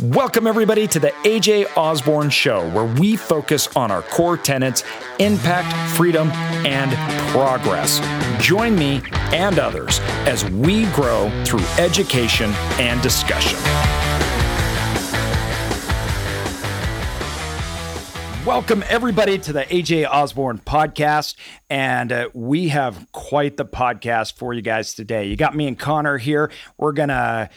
Welcome, everybody, to the AJ Osborne Show, where we focus on our core tenets impact, freedom, and progress. Join me and others as we grow through education and discussion. Welcome, everybody, to the AJ Osborne podcast. And uh, we have quite the podcast for you guys today. You got me and Connor here. We're going to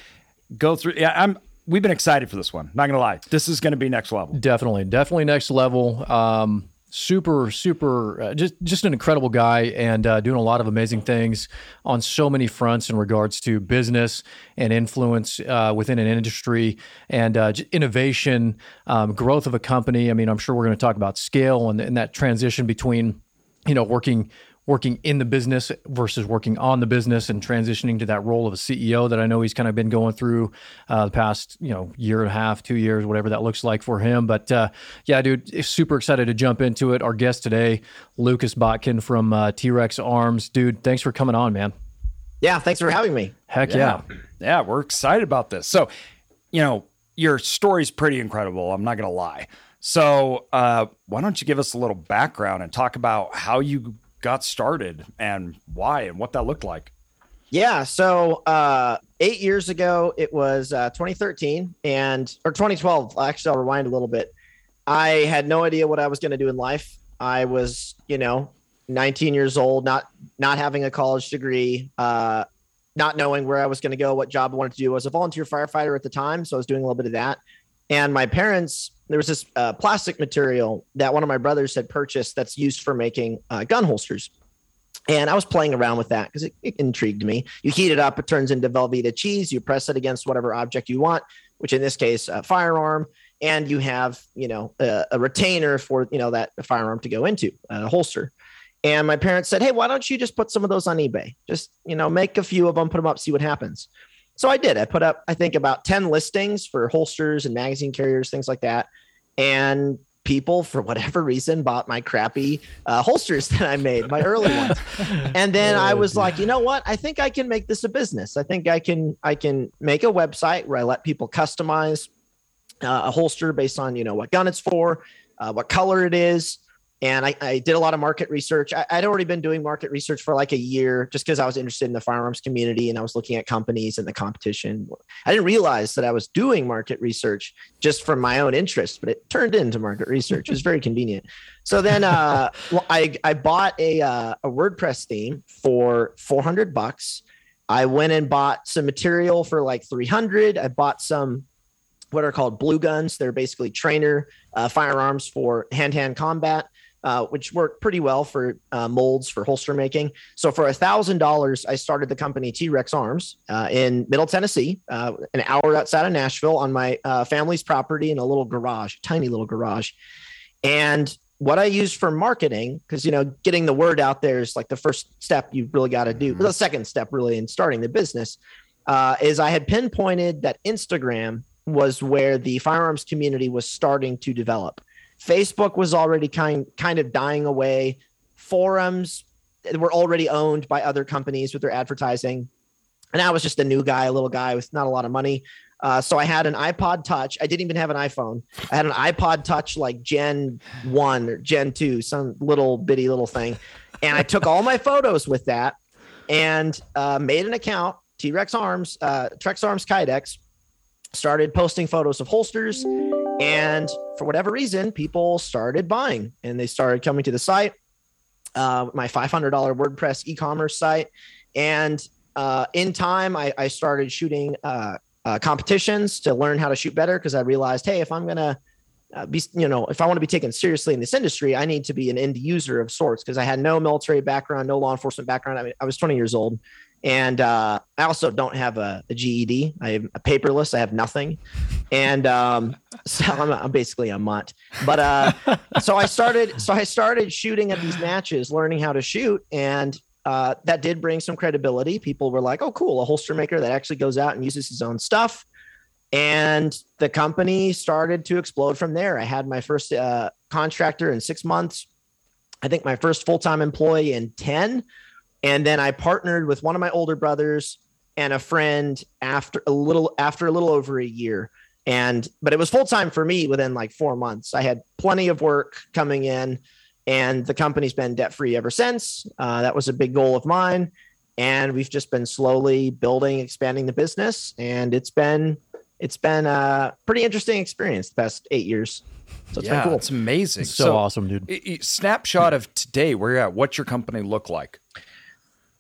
go through. Yeah, I'm. We've been excited for this one. Not gonna lie, this is gonna be next level. Definitely, definitely next level. Um, super, super, uh, just just an incredible guy and uh, doing a lot of amazing things on so many fronts in regards to business and influence uh, within an industry and uh, innovation, um, growth of a company. I mean, I'm sure we're going to talk about scale and, and that transition between you know working working in the business versus working on the business and transitioning to that role of a CEO that I know he's kind of been going through uh, the past you know year and a half, two years, whatever that looks like for him. But uh, yeah, dude, super excited to jump into it. Our guest today, Lucas Botkin from uh, T Rex Arms, dude. Thanks for coming on, man. Yeah, thanks for having me. Heck yeah. yeah, yeah we're excited about this. So, you know, your story's pretty incredible. I'm not gonna lie. So, uh, why don't you give us a little background and talk about how you got started and why and what that looked like. Yeah. So uh, eight years ago, it was uh, 2013 and or 2012. Actually, I'll rewind a little bit. I had no idea what I was going to do in life. I was, you know, 19 years old, not not having a college degree, uh, not knowing where I was going to go, what job I wanted to do. I was a volunteer firefighter at the time, so I was doing a little bit of that. And my parents there was this uh, plastic material that one of my brothers had purchased that's used for making uh, gun holsters. And I was playing around with that because it, it, intrigued me. You heat it up, it turns into Velveeta cheese. You press it against whatever object you want, which in this case, a firearm, and you have, you know, a, a retainer for, you know, that firearm to go into, a holster. And my parents said, "Hey, why don't you just put some of those on eBay? Just, you know, make a few of them, put them up, see what happens." So I did. I put up, I think, about 10 listings for holsters and magazine carriers, things like that. And people, for whatever reason, bought my crappy uh, holsters that I made, my early ones. And then oh, I was like, you know what? I think I can make this a business. I think I can I can make a website where I let people customize uh, a holster based on you know what gun it's for, uh, what color it is, and I, I, did a lot of market research. I, would already been doing market research for like a year just because I was interested in the firearms community and I was looking at companies and the competition. I didn't realize that I was doing market research just for my own interest, but it turned into market research. It was very convenient. So then uh, well, I, I bought a, uh, a WordPress theme for 400 bucks. I went and bought some material for like 300. I bought some what are called blue guns. They're basically trainer uh, firearms for hand to hand combat uh, which worked pretty well for uh, molds for holster making. So for a thousand dollars, I started the company T Rex Arms uh, in Middle Tennessee, uh, an hour outside of Nashville, on my uh, family's property in a little garage, tiny little garage. And what I used for marketing, because you know, getting the word out there is like the first step you really got to do. Mm-hmm. The second step, really, in starting the business, uh, is I had pinpointed that Instagram was where the firearms community was starting to develop. Facebook was already kind kind of dying away. Forums were already owned by other companies with their advertising. And I was just a new guy, a little guy with not a lot of money. Uh, so I had an iPod Touch. I didn't even have an iPhone. I had an iPod Touch like Gen 1 or Gen 2, some little bitty little thing. And I took all my photos with that and uh, made an account, T Rex Arms, uh, Trex Arms Kydex, started posting photos of holsters and for whatever reason, people started buying and they started coming to the site, uh, my $500 WordPress e commerce site. And uh, in time, I, I started shooting uh, uh competitions to learn how to shoot better because I realized, hey, if I'm going to uh, be, you know, if I want to be taken seriously in this industry, I need to be an end user of sorts because I had no military background, no law enforcement background. I mean, I was 20 years old and uh, I also don't have a, a, GED. I am paperless. I have nothing, and um, so I'm, I'm, basically a mutt. But uh, so I started. So I started shooting at these matches, learning how to shoot, and uh, that did bring some credibility. People were like, "Oh, cool, a holster maker that actually goes out and uses his own stuff." And the company started to explode from there. I had my first uh, contractor in six months. I think my first full time employee in ten and then I partnered with one of my older brothers and a friend after a little after a little over a year. And but it was full time for me within like four months. I had plenty of work coming in, and the company's been debt free ever since. Uh, that was a big goal of mine, and we've just been slowly building, expanding the business, and it's been it's been a pretty interesting experience the past eight years. So it's yeah, cool. It's amazing. It's so, so, awesome, dude. It, it, snapshot of today, where you're at. What's your company look like?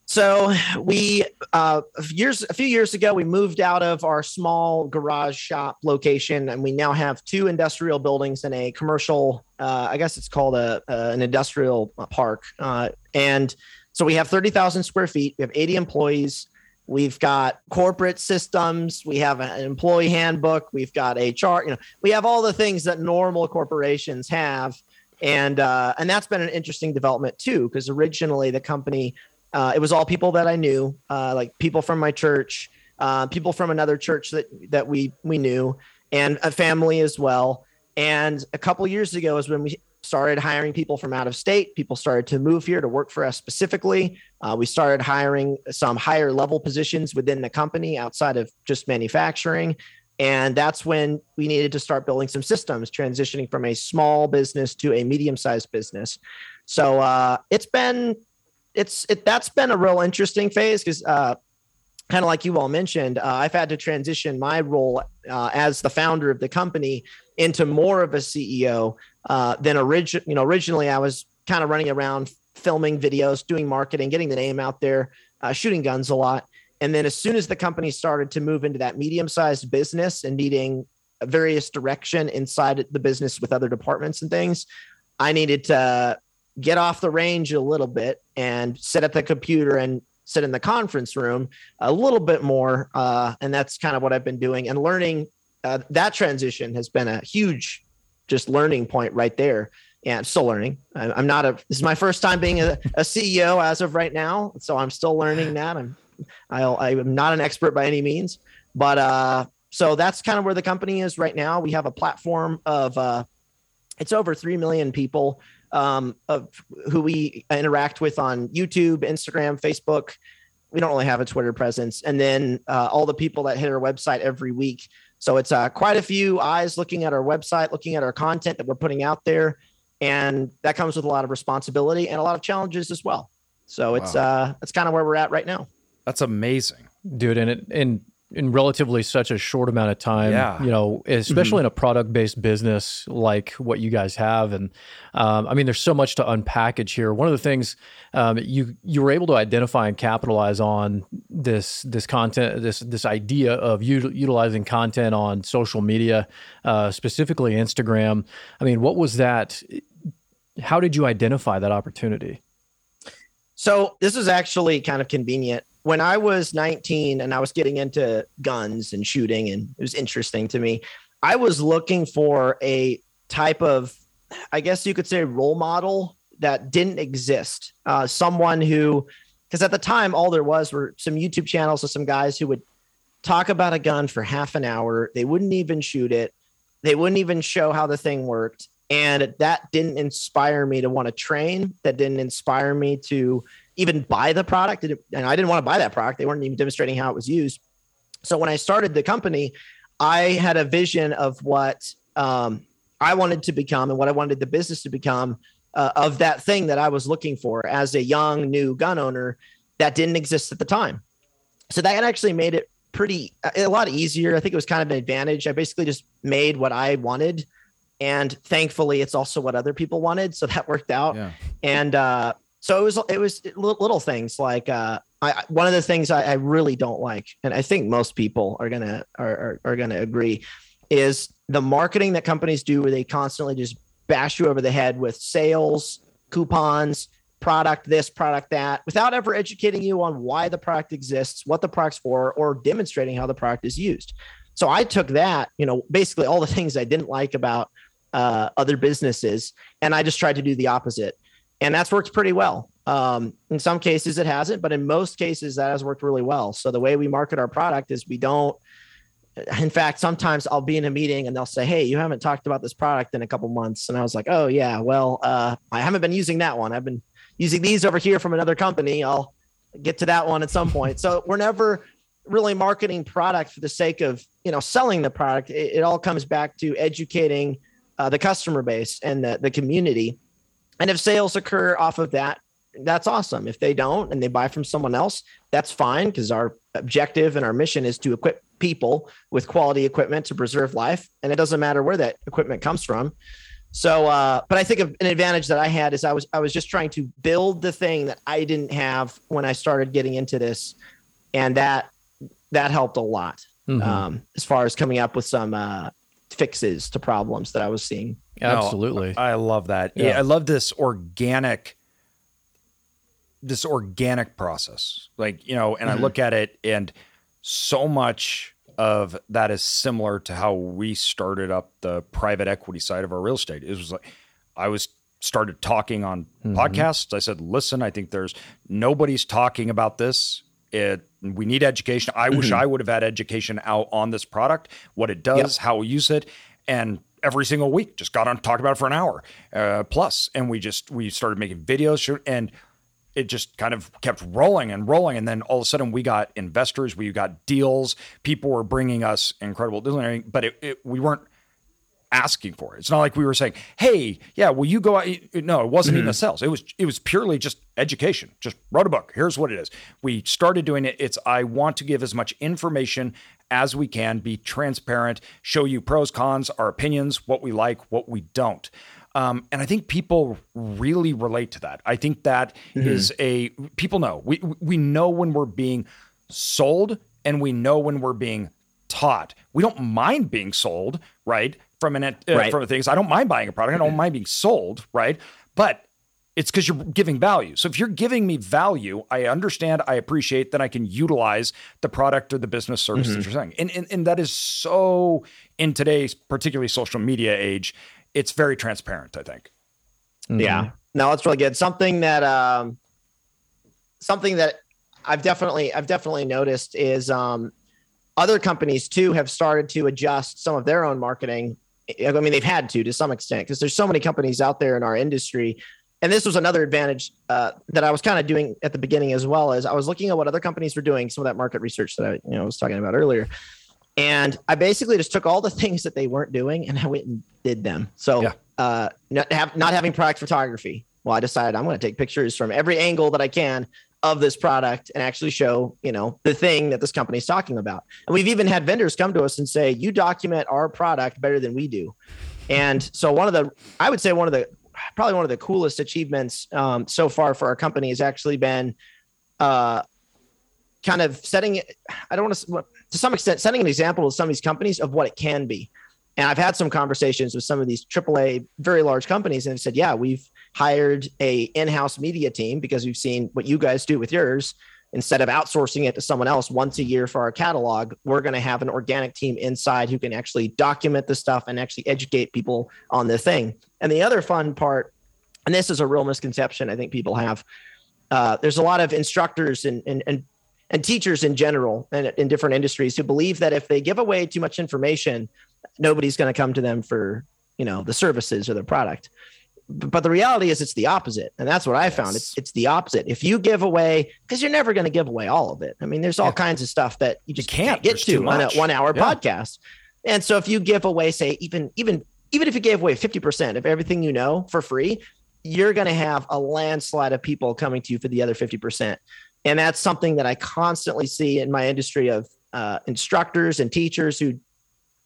So we uh, years a few years ago we moved out of our small garage shop location and we now have two industrial buildings and a commercial. Uh, I guess it's called a, an industrial park. Uh, and so we have thirty thousand square feet. We have eighty employees. We've got corporate systems. We have an employee handbook. We've got HR. You know, we have all the things that normal corporations have, and uh, and that's been an interesting development too. Because originally the company, uh, it was all people that I knew, uh, like people from my church, uh, people from another church that that we we knew, and a family as well. And a couple years ago is when we started hiring people from out of state. People started to move here to work for us specifically. Uh, we started hiring some higher level positions within the company outside of just manufacturing. And that's when we needed to start building some systems, transitioning from a small business to a medium sized business. So uh, it's been, it's, it, that's been a real interesting phase because uh, kind of like you all mentioned, uh, I've had to transition my role uh, as the founder of the company into more of a CEO uh, than origin. You know, originally I was kind of running around filming videos, doing marketing, getting the name out there, uh, shooting guns a lot. And then as soon as the company started to move into that medium-sized business and needing various direction inside the business with other departments and things, I needed to get off the range a little bit and sit at the computer and sit in the conference room a little bit more. Uh, and that's kind of what I've been doing and learning. Uh, that transition has been a huge just learning point right there. And still learning. I'm not a. This is my first time being a, a CEO as of right now, so I'm still learning that. I'm I'll, I'm not an expert by any means, but uh, so that's kind of where the company is right now. We have a platform of uh, it's over three million people um, of who we interact with on YouTube, Instagram, Facebook. We don't really have a Twitter presence, and then uh, all the people that hit our website every week so it's uh, quite a few eyes looking at our website, looking at our content that we're putting out there, and that comes with a lot of responsibility and a lot of challenges as well. So wow. it's uh, that's kind of where we're at right now. That's amazing, dude. And it and in relatively such a short amount of time. Yeah. You know, especially mm-hmm. in a product based business like what you guys have. And um, I mean, there's so much to unpackage here. One of the things um, you you were able to identify and capitalize on this this content this this idea of u- utilizing content on social media, uh, specifically Instagram. I mean, what was that? How did you identify that opportunity? So this is actually kind of convenient when I was 19 and I was getting into guns and shooting, and it was interesting to me, I was looking for a type of, I guess you could say, role model that didn't exist. Uh, someone who, because at the time, all there was were some YouTube channels of some guys who would talk about a gun for half an hour. They wouldn't even shoot it, they wouldn't even show how the thing worked. And that didn't inspire me to want to train. That didn't inspire me to even buy the product. And I didn't want to buy that product. They weren't even demonstrating how it was used. So when I started the company, I had a vision of what um, I wanted to become and what I wanted the business to become uh, of that thing that I was looking for as a young new gun owner that didn't exist at the time. So that actually made it pretty a lot easier. I think it was kind of an advantage. I basically just made what I wanted and thankfully it's also what other people wanted so that worked out yeah. and uh, so it was it was little things like uh, I, one of the things I, I, really don't like, and I think most people are gonna are, are, are gonna agree, is the marketing that companies do where they constantly just bash you over the head with sales, coupons, product this, product that, without ever educating you on why the product exists, what the product's for, or demonstrating how the product is used. So I took that, you know, basically all the things I didn't like about uh, other businesses, and I just tried to do the opposite and that's worked pretty well. Um, in some cases, it hasn't, but in most cases, that has worked really well. So the way we market our product is we don't. In fact, sometimes I'll be in a meeting and they'll say, "Hey, you haven't talked about this product in a couple months," and I was like, "Oh yeah, well, uh, I haven't been using that one. I've been using these over here from another company. I'll get to that one at some point." So we're never really marketing product for the sake of you know selling the product. It, it all comes back to educating uh, the customer base and the, the community. And if sales occur off of that, that's awesome. If they don't and they buy from someone else, that's fine because our objective and our mission is to equip people with quality equipment to preserve life. And it doesn't matter where that equipment comes from. So, uh, but I think an advantage that I had is I was I was just trying to build the thing that I didn't have when I started getting into this, and that that helped a lot mm-hmm. um, as far as coming up with some uh, fixes to problems that I was seeing. Absolutely, no, I love that. Yeah. I love this organic this organic process. Like, you know, and mm-hmm. I look at it and so much of that is similar to how we started up the private equity side of our real estate. It was like I was started talking on mm-hmm. podcasts. I said, "Listen, I think there's nobody's talking about this. It we need education. I mm-hmm. wish I would have had education out on this product, what it does, yep. how we use it, and every single week just got on talked about it for an hour uh, plus, and we just we started making videos and it just kind of kept rolling and rolling. And then all of a sudden, we got investors, we got deals. People were bringing us incredible deals, but it, it, we weren't asking for it. It's not like we were saying, "Hey, yeah, will you go out?" No, it wasn't mm-hmm. even a sales. It was it was purely just education. Just wrote a book. Here's what it is. We started doing it. It's I want to give as much information as we can, be transparent, show you pros, cons, our opinions, what we like, what we don't. Um, and I think people really relate to that. I think that mm-hmm. is a people know we we know when we're being sold and we know when we're being taught. We don't mind being sold, right? From an uh, right. from the things. I don't mind buying a product. I don't mind being sold, right? But it's because you're giving value. So if you're giving me value, I understand, I appreciate, that I can utilize the product or the business service mm-hmm. that you're saying. And, and and that is so in today's particularly social media age it's very transparent. I think. Mm-hmm. Yeah, no, it's really good. Something that um, something that I've definitely I've definitely noticed is um, other companies too have started to adjust some of their own marketing. I mean, they've had to to some extent because there's so many companies out there in our industry. And this was another advantage uh, that I was kind of doing at the beginning as well as I was looking at what other companies were doing, some of that market research that I you know was talking about earlier. And I basically just took all the things that they weren't doing and I went and did them. So, yeah. uh, not, have, not having product photography. Well, I decided I'm going to take pictures from every angle that I can of this product and actually show, you know, the thing that this company is talking about. And we've even had vendors come to us and say, "You document our product better than we do." And so, one of the, I would say, one of the, probably one of the coolest achievements um, so far for our company has actually been, uh, kind of setting. I don't want to to some extent setting an example to some of these companies of what it can be. And I've had some conversations with some of these AAA, very large companies, and they said, "Yeah, we've hired a in-house media team because we've seen what you guys do with yours. Instead of outsourcing it to someone else once a year for our catalog, we're going to have an organic team inside who can actually document the stuff and actually educate people on the thing." And the other fun part, and this is a real misconception I think people have, uh, there's a lot of instructors and, and, and and teachers in general and in different industries who believe that if they give away too much information, nobody's going to come to them for you know the services or the product. But the reality is, it's the opposite, and that's what I yes. found. It's it's the opposite. If you give away, because you're never going to give away all of it. I mean, there's all yeah. kinds of stuff that you just you can't, can't, get to on a one hour yeah. podcast. And so, if you give away, say, even even even if you gave away 50% of everything you know for free, you're going to have a landslide of people coming to you for the other 50% and that's something that I constantly see in my industry of uh, instructors and teachers who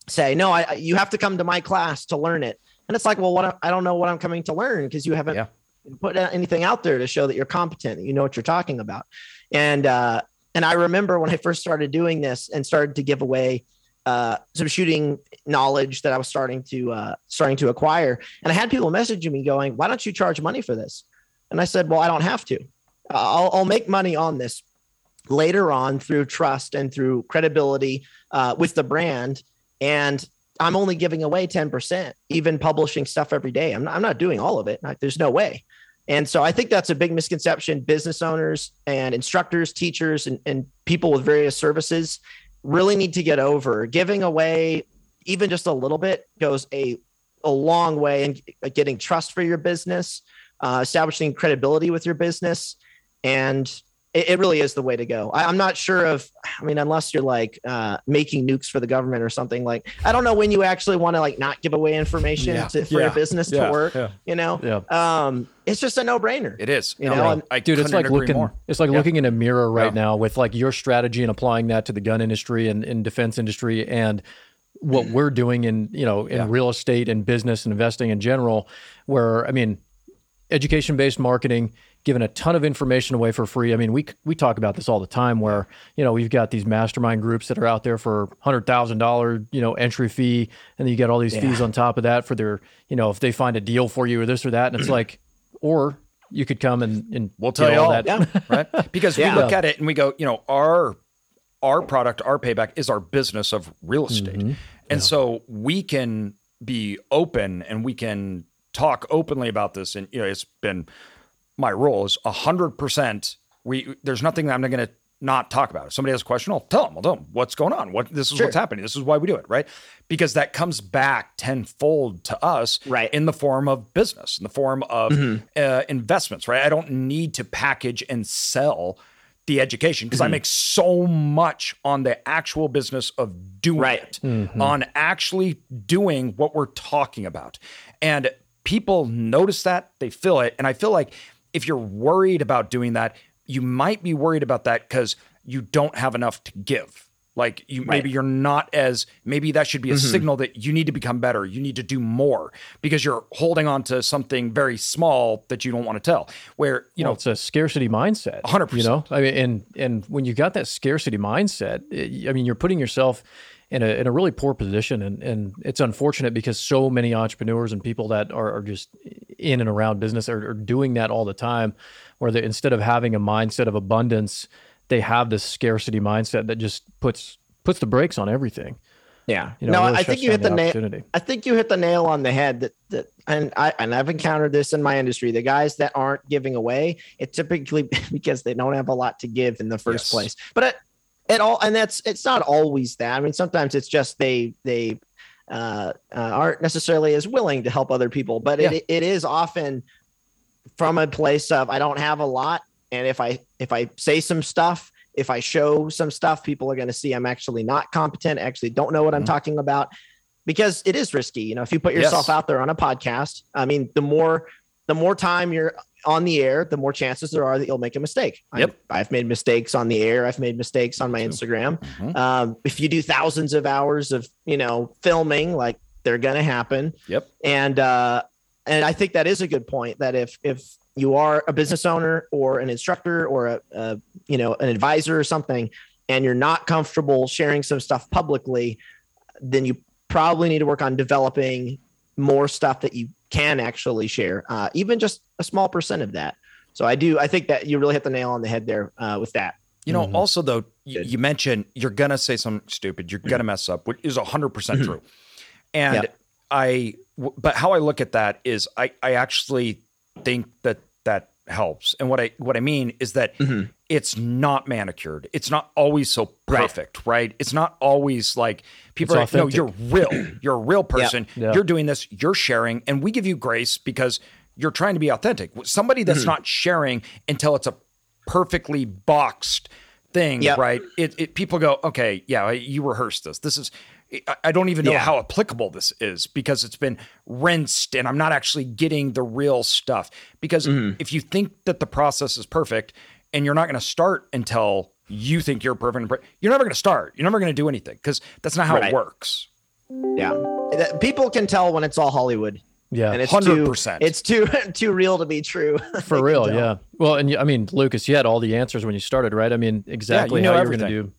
say, "No, I, you have to come to my class to learn it." And it's like, well, what I don't know what I'm coming to learn because you haven't yeah. put anything out there to show that you're competent, that you know what you're talking about. And uh, and I remember when I first started doing this and started to give away uh, some shooting knowledge that I was starting to uh, starting to acquire, and I had people messaging me going, "Why don't you charge money for this?" And I said, "Well, I don't have to." I'll, I'll make money on this later on through trust and through credibility uh, with the brand. And I'm only giving away 10%, even publishing stuff every day. I'm not, I'm not doing all of it. There's no way. And so I think that's a big misconception. Business owners and instructors, teachers, and, and people with various services really need to get over. Giving away even just a little bit goes a, a long way in getting trust for your business, uh, establishing credibility with your business, and it, it really is the way to go. I, I'm not sure of, I mean, unless you're like uh, making nukes for the government or something like, I don't know when you actually want to like not give away information Yeah. to, for Yeah. your business Yeah. to work, Yeah. you know? Yeah. Um, it's just a no brainer. It is. You No, know, no, and- I dude it's like looking more. it's like Yeah. looking in a mirror right Yeah. now with like your strategy and applying that to the gun industry and, and defense industry and what we're doing in you know in Yeah. real estate and business and investing in general where i mean education based marketing giving a ton of information away for free i mean we we talk about this all the time where you know we've got these mastermind groups that are out there for $100000 you know entry fee and then you get all these fees on top of that for their you know if they find a deal for you or this or that and it's like or you could come and, and We'll tell you all. that Yeah. right? Because Yeah. we look at it and we go, you know, our our product, our payback is our business of real estate. Mm-hmm. And so we can be open and we can talk openly about this. And you know, it's been my role is a hundred percent. We there's nothing that I'm not gonna not talk about. If somebody has a question, I'll tell them. I'll tell them what's going on. What this is Sure. what's happening. This is why we do it, right? Because that comes back tenfold to us, Right. In the form of business, in the form of mm-hmm. uh, investments, right? I don't need to package and sell the education because I mm-hmm. make so much on the actual business of doing Right. it, mm-hmm. on actually doing what we're talking about. And people notice that, they feel it. And I feel like if you're worried about doing that, you might be worried about that because you don't have enough to give. Like you maybe you're not as maybe that should be a mm-hmm. signal that you need to become better. You need to do more because you're holding on to something very small that you don't want to tell. Where, you you know, it's a scarcity mindset. 100%. You know, I mean, and and when you got that scarcity mindset, it- I mean, you're putting yourself in a in a really poor position, and and it's unfortunate because so many entrepreneurs and people that are, are just in and around business are, are doing that all the time, where they instead of having a mindset of abundance, they have this scarcity mindset that just puts puts the brakes on everything. Yeah. You know, no, really I think you hit the, nail. opportunity. I think you hit the nail on the head. That that, and I and I've encountered this in my industry. The guys that aren't giving away, it typically because they don't have a lot to give in the first Yes. place. But it all, and that's it's not always that. I mean, sometimes it's just they they uh, uh, aren't necessarily as willing to help other people. But it it is often from a place of I don't have a lot, and if I if I say some stuff, if I show some stuff, people are going to see I'm actually not competent, actually don't know what I'm Mhm. talking about, because it is risky. You know, if you put yourself Yes. out there on a podcast, I mean, the more the more time you're on the air, the more chances there are that you'll make a mistake. Yep. I've, I've made mistakes on the air. I've made mistakes on my Instagram. Mhm. Um, if you do thousands of hours of you know filming, like they're going to happen Yep. and uh and i think that is a good point that if if you are a business owner or an instructor or a, a you know an advisor or something and you're not comfortable sharing some stuff publicly then you probably need to work on developing more stuff that you can actually share uh, even just a small percent of that so i do i think that you really hit the nail on the head there uh, with that You know, Mhm. also though, you, you mentioned you're gonna say something stupid. You're gonna mess up, which is hundred percent true. And Yep. I, w- but how I look at that is, I, I actually think that that helps. And what I, what I mean is that Mhm. it's not manicured. It's not always so perfect, right? It's not always like people It's are like, no, you're real. You're a real person. Yeah. You're doing this. You're sharing, and we give you grace because you're trying to be authentic. Somebody that's Mm-hmm. not sharing until it's a perfectly boxed thing, Yep. right? It, it people go, okay, yeah, you rehearsed this. This is. I- I don't even know Yeah. how applicable this is because it's been rinsed and I'm not actually getting the real stuff. Because Mm-hmm. if you think that the process is perfect and you're not going to start until you think you're perfect, you're never going to start. You're never going to do anything because that's not how Right. it works. yeah people can tell when it's all hollywood Yeah, and it's 100%. too it's too too real to be true for can real. tell. Yeah. Well, and you- I mean, Lucas, you had all the answers when you started, right? I mean, exactly you know how you're going to everything.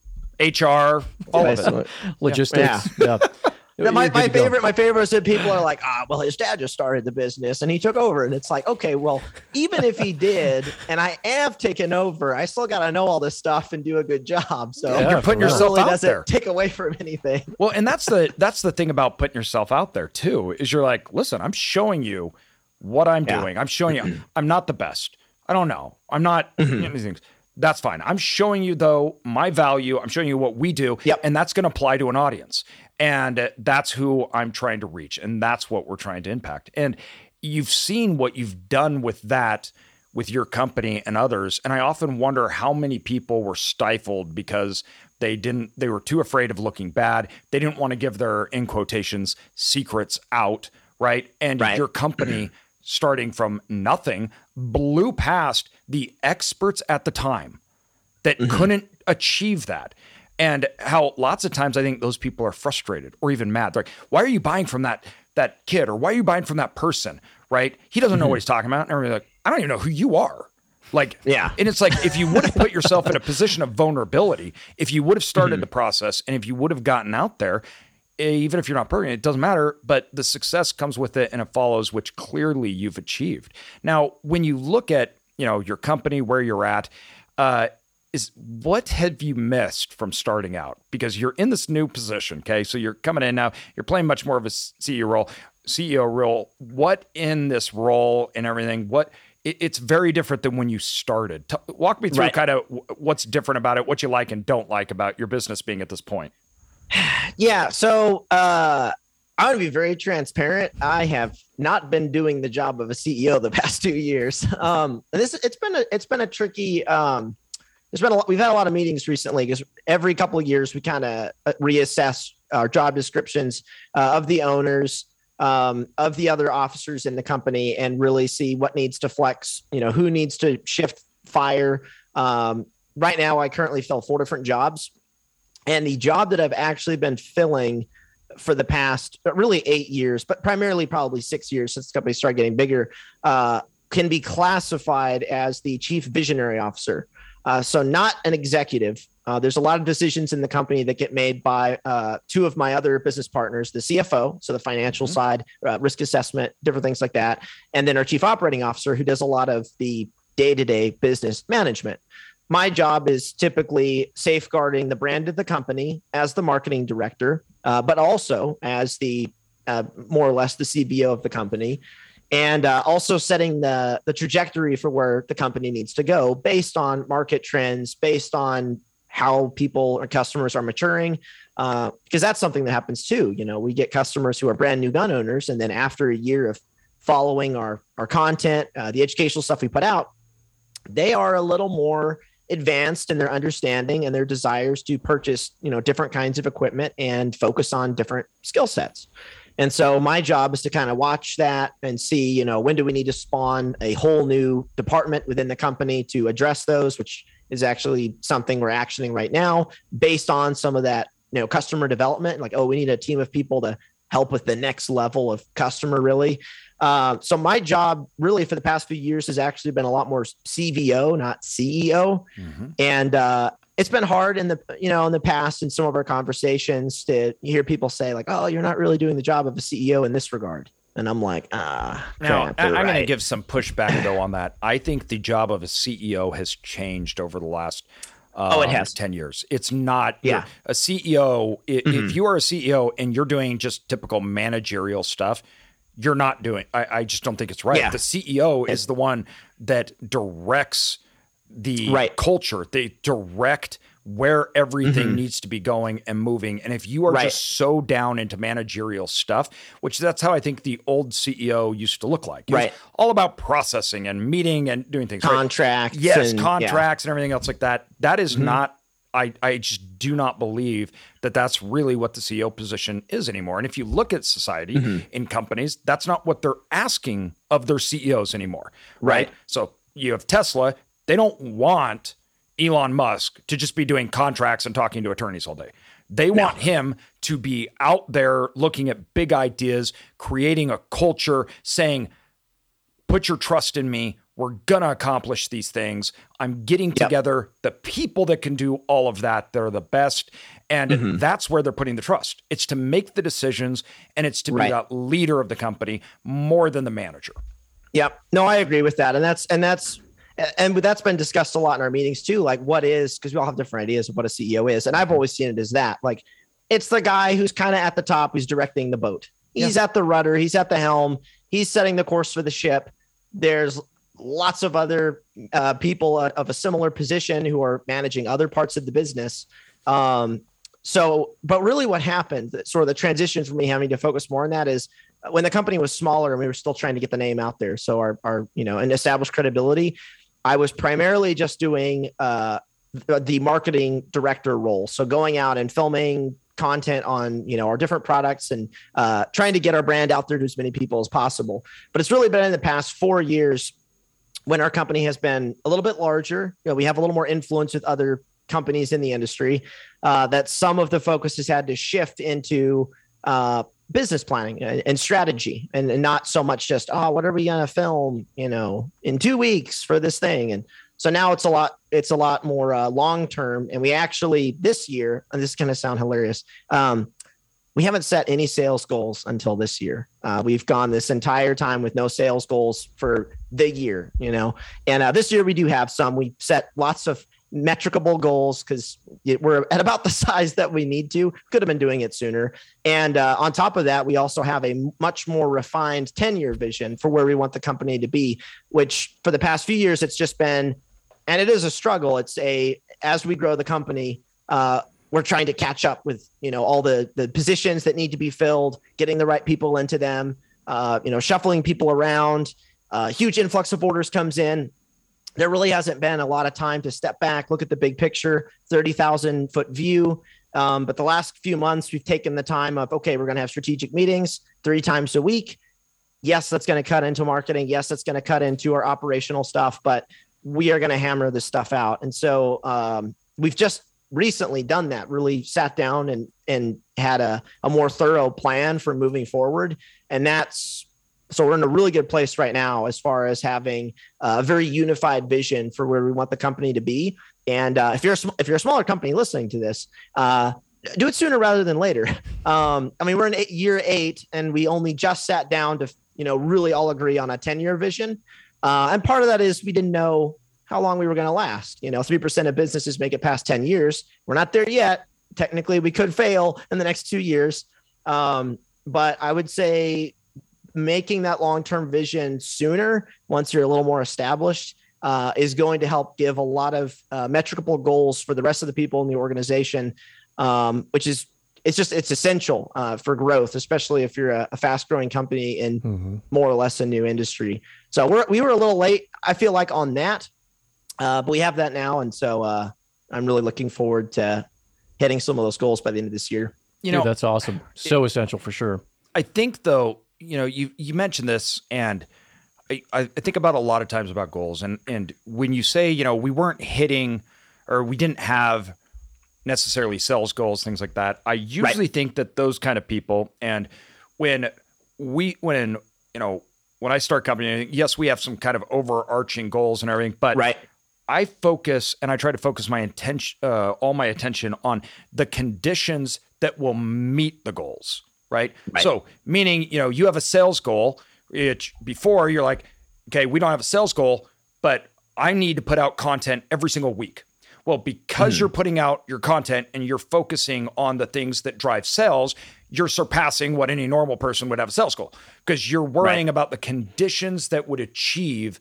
do HR, all of it. Basically. logistics. Yeah. Yeah, my, my to go. favorite my favorite is that people are like, ah, well, his dad just started the business and he took over. And it's like, okay, well, even if he did, and I have taken over, I still gotta know all this stuff and do a good job. So Yeah, You're putting for real. it yourself really out doesn't there. take away from anything. Well, and that's the that's the thing about putting yourself out there too. Is you're like, listen, I'm showing you what I'm Yeah. doing. I'm showing you I'm not the best. I don't know. I'm not anything. That's fine. I'm showing you though my value. I'm showing you what we do, Yep. and that's going to apply to an audience, and that's who I'm trying to reach, and that's what we're trying to impact. And you've seen what you've done with that with your company and others. And I often wonder how many people were stifled because they didn't, they were too afraid of looking bad. They didn't want to give their, in quotations, secrets out, right? And Right. your company, starting from nothing, blew past the experts at the time that mm-hmm. couldn't achieve that. And how lots of times I think those people are frustrated or even mad. They're like, why are you buying from that that kid or why are you buying from that person? Right? He doesn't know what he's talking about. And everybody's like, I don't even know who you are. Like, Yeah. And it's like if you would have put yourself in a position of vulnerability, if you would have started the process and if you would have gotten out there, eh, even if you're not perfect, it doesn't matter. But the success comes with it and it follows, which clearly you've achieved. Now, when you look at you know your company, where you're at, uh, is what have you missed from starting out? Because you're in this new position, okay? So you're coming in now. You're playing much more of a CEO role. CEO role. What in this role and everything? What it, it's very different than when you started. T- walk me through Right. kind of what's different about it, what you like and don't like about your business being at this point. Yeah. So uh, I want to be very transparent. I have not been doing the job of a CEO the past two years. Um, this it's been a it's been a tricky. Um, there's been a lot. We've had a lot of meetings recently because every couple of years we kind of reassess our job descriptions uh, of the owners. Um, of the other officers in the company and really see what needs to flex, you know, who needs to shift fire. Um, right now, I currently fill four different jobs. And the job that I've actually been filling for the past uh, really eight years, but primarily probably six years since the company started getting bigger, uh, can be classified as the chief visionary officer. Uh, so, not an executive. Uh, there's a lot of decisions in the company that get made by uh, two of my other business partners, the CFO, so the financial Mhm. side, uh, risk assessment, different things like that, and then our chief operating officer, who does a lot of the day to day business management my job is typically safeguarding the brand of the company as the marketing director, uh, but also as the uh, more or less the CVO of the company, and uh, also setting the the trajectory for where the company needs to go based on market trends, based on how people or customers are maturing, uh, because that's something that happens too. You know, we get customers who are brand new gun owners, and then after a year of following our our content, uh, the educational stuff we put out, they are a little more advanced in their understanding and their desires to purchase you know different kinds of equipment and focus on different skill sets and so my job is to kind of watch that and see you know when do we need to spawn a whole new department within the company to address those which is actually something we're actioning right now based on some of that you know customer development like oh we need a team of people to help with the next level of customer really. Uh, so my job really for the past few years has actually been a lot more cvo not ceo and uh, it's been hard in the you know in the past in some of our conversations to hear people say like oh you're not really doing the job of a ceo in this regard and i'm like ah crap, I'm you're going to give some pushback though on that. I think the job of a CEO has changed over the last uh, Oh, it has. 10 years. It's not Yeah. a CEO. If Mhm. you are a CEO and you're doing just typical managerial stuff, you're not doing. I, I just don't think it's right. Yeah. The CEO is the one that directs the Right. culture. They direct where everything Mhm. needs to be going and moving. And if you are Right. just so down into managerial stuff, which that's how I think the old CEO used to look like. It Right. all about processing and meeting and doing things. right? contracts Yes, and- yeah. contracts and everything else like that. That is Mhm. not. I, I just do not believe that that's really what the CEO position is anymore. And if you look at society Mhm. in companies, that's not what they're asking of their CEOs anymore. Right. So you have Tesla, they don't want Elon Musk to just be doing contracts and talking to attorneys all day. They want him to be out there looking at big ideas, creating a culture, saying, put your trust in me. We're going to accomplish these things. I'm getting together the people that can do all of that. They're the best. And Mm-hmm. that's where they're putting the trust. It's to make the decisions and it's to be Right. the leader of the company more than the manager. Yep. No, I agree with that. And that's and that's and that's been discussed a lot in our meetings too. Like what is because we all have different ideas of what a CEO is. And I've always seen it as that. Like it's the guy who's kind of at the top, who's directing the boat. He's at the rudder, he's at the helm, he's setting the course for the ship. There's lots of other uh, people of a similar position who are managing other parts of the business. Um, so, but really, what happened, sort of the transition for me having to focus more on that is uh, when the company was smaller and we were still trying to get the name out there. So our, our you know, and establish credibility. I was primarily just doing uh, the marketing director role. So going out and filming content on you know our different products and uh, trying to get our brand out there to as many people as possible. But it's really been in the past four years when our company has been a little bit larger. You know, we have a little more influence with other companies in the industry, uh, that some of the focus has had to shift into uh, business planning and, strategy, and, and, not so much just oh, what are we gonna film, you know, in two weeks for this thing, and so now it's a lot it's a lot more uh, long term, and we actually this year, and this is gonna sound hilarious. Um, we haven't set any sales goals until this year. Uh, we've gone this entire time with no sales goals for the year, you know. And uh, this year we do have some. We set lots of metricable goals because we're at about the size that we need to. Could have been doing it sooner. And uh, on top of that, we also have a much more refined 10 year vision for where we want the company to be, which for the past few years, it's just been, and it is a struggle. It's a, as we grow the company, uh, we're trying to catch up with you know all the the positions that need to be filled getting the right people into them uh, you know shuffling people around uh, huge influx of orders comes in there really hasn't been a lot of time to step back, look at the big picture, 30,000 foot view. Um, but the last few months, we've taken the time of, okay, we're going to have strategic meetings three times a week. Yes, that's going to cut into marketing. Yes, that's going to cut into our operational stuff, but we are going to hammer this stuff out. And so um, we've just recently done that, really sat down and, and had a, a more thorough plan for moving forward. And that's so we're in a really good place right now as far as having a very unified vision for where we want the company to be. And uh, if you're a, if you're a smaller company listening to this, uh, do it sooner rather than later. Um, I mean, we're in eight, year eight, and we only just sat down to you know really all agree on a ten year vision. Uh, and part of that is we didn't know how long we were going to last. You know, three percent of businesses make it past ten years. We're not there yet. Technically, we could fail in the next two years. Um, but I would say making that long term vision sooner once you're a little more established uh, is going to help give a lot of uh, metricable goals for the rest of the people in the organization, um, which is it's just it's essential uh, for growth, especially if you're a, a fast growing company in mm-hmm. more or less a new industry. So we're we were a little late, I feel like, on that, uh, but we have that now, and so uh, I'm really looking forward to hitting some of those goals by the end of this year. You know, Dude, that's awesome. So it, essential for sure. I think though you know, you you mentioned this, and I, I think about a lot of times about goals, and and when you say, you know, we weren't hitting, or we didn't have necessarily sales goals, things like that. I usually right. think that those kind of people, and when we when you know when I start company, yes, we have some kind of overarching goals and everything, but right. I focus and I try to focus my intention, uh, all my attention on the conditions that will meet the goals right? right? So, meaning, you know, you have a sales goal. Which before you're like, okay, we don't have a sales goal, but I need to put out content every single week. Well, because mm. you're putting out your content and you're focusing on the things that drive sales, you're surpassing what any normal person would have a sales goal because you're worrying right. about the conditions that would achieve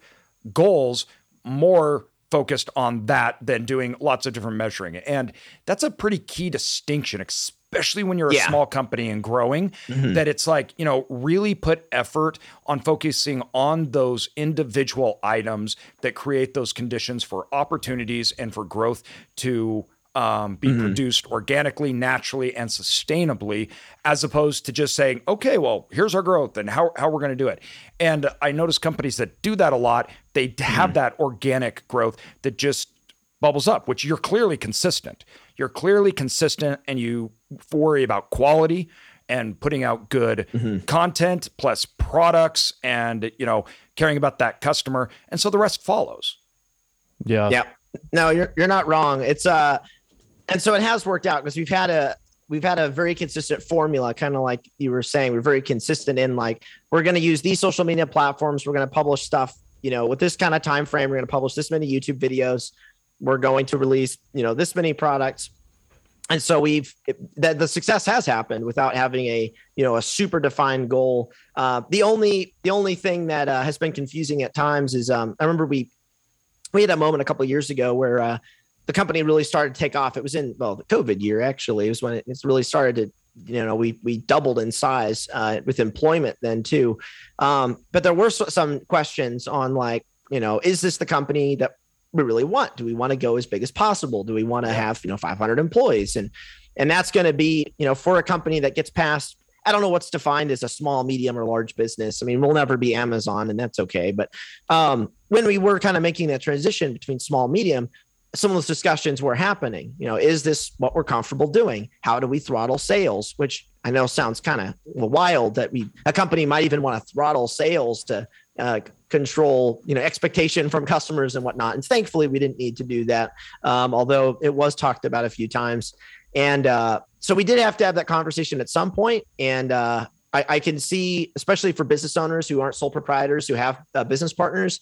goals more focused on that than doing lots of different measuring. And that's a pretty key distinction, especially when you're a yeah. small company and growing, mm-hmm. that it's like, you know, really put effort on focusing on those individual items that create those conditions for opportunities and for growth to um, be mm-hmm. produced organically, naturally, and sustainably, as opposed to just saying, okay, well, here's our growth and how, how we're going to do it. And I notice companies that do that a lot, they have mm-hmm. that organic growth that just bubbles up, which you're clearly consistent. You're clearly consistent and you worry about quality and putting out good mm-hmm. content plus products and you know caring about that customer. And so the rest follows. Yeah. Yeah no you're you're not wrong. It's uh and so it has worked out because we've had a we've had a very consistent formula kind of like you were saying. We're very consistent in like we're going to use these social media platforms. We're going to publish stuff you know with this kind of time frame we're going to publish this many youtube videos we're going to release you know this many products and so we've that the success has happened without having a you know a super defined goal uh, the only the only thing that uh, has been confusing at times is um, i remember we we had a moment a couple years ago where uh, the company really started to take off. It was in well the COVID year actually. It was when it, it's really started to you know we we doubled in size uh, with employment then too. Um, but there were some questions on like you know is this the company that we really want? Do we want to go as big as possible? Do we want to have you know 500 employees and and that's going to be you know for a company that gets past I don't know what's defined as a small, medium, or large business. I mean, we'll never be Amazon, and that's okay. But um, when we were kind of making that transition between small, medium, some of those discussions were happening. You know, is this what we're comfortable doing? How do we throttle sales? Which I know sounds kind of wild that we a company might even want to throttle sales to uh, control you know expectation from customers and whatnot. And thankfully, we didn't need to do that. Um, although it was talked about a few times, and uh, so we did have to have that conversation at some point. And uh, I, I, can see, especially for business owners who aren't sole proprietors who have uh, business partners,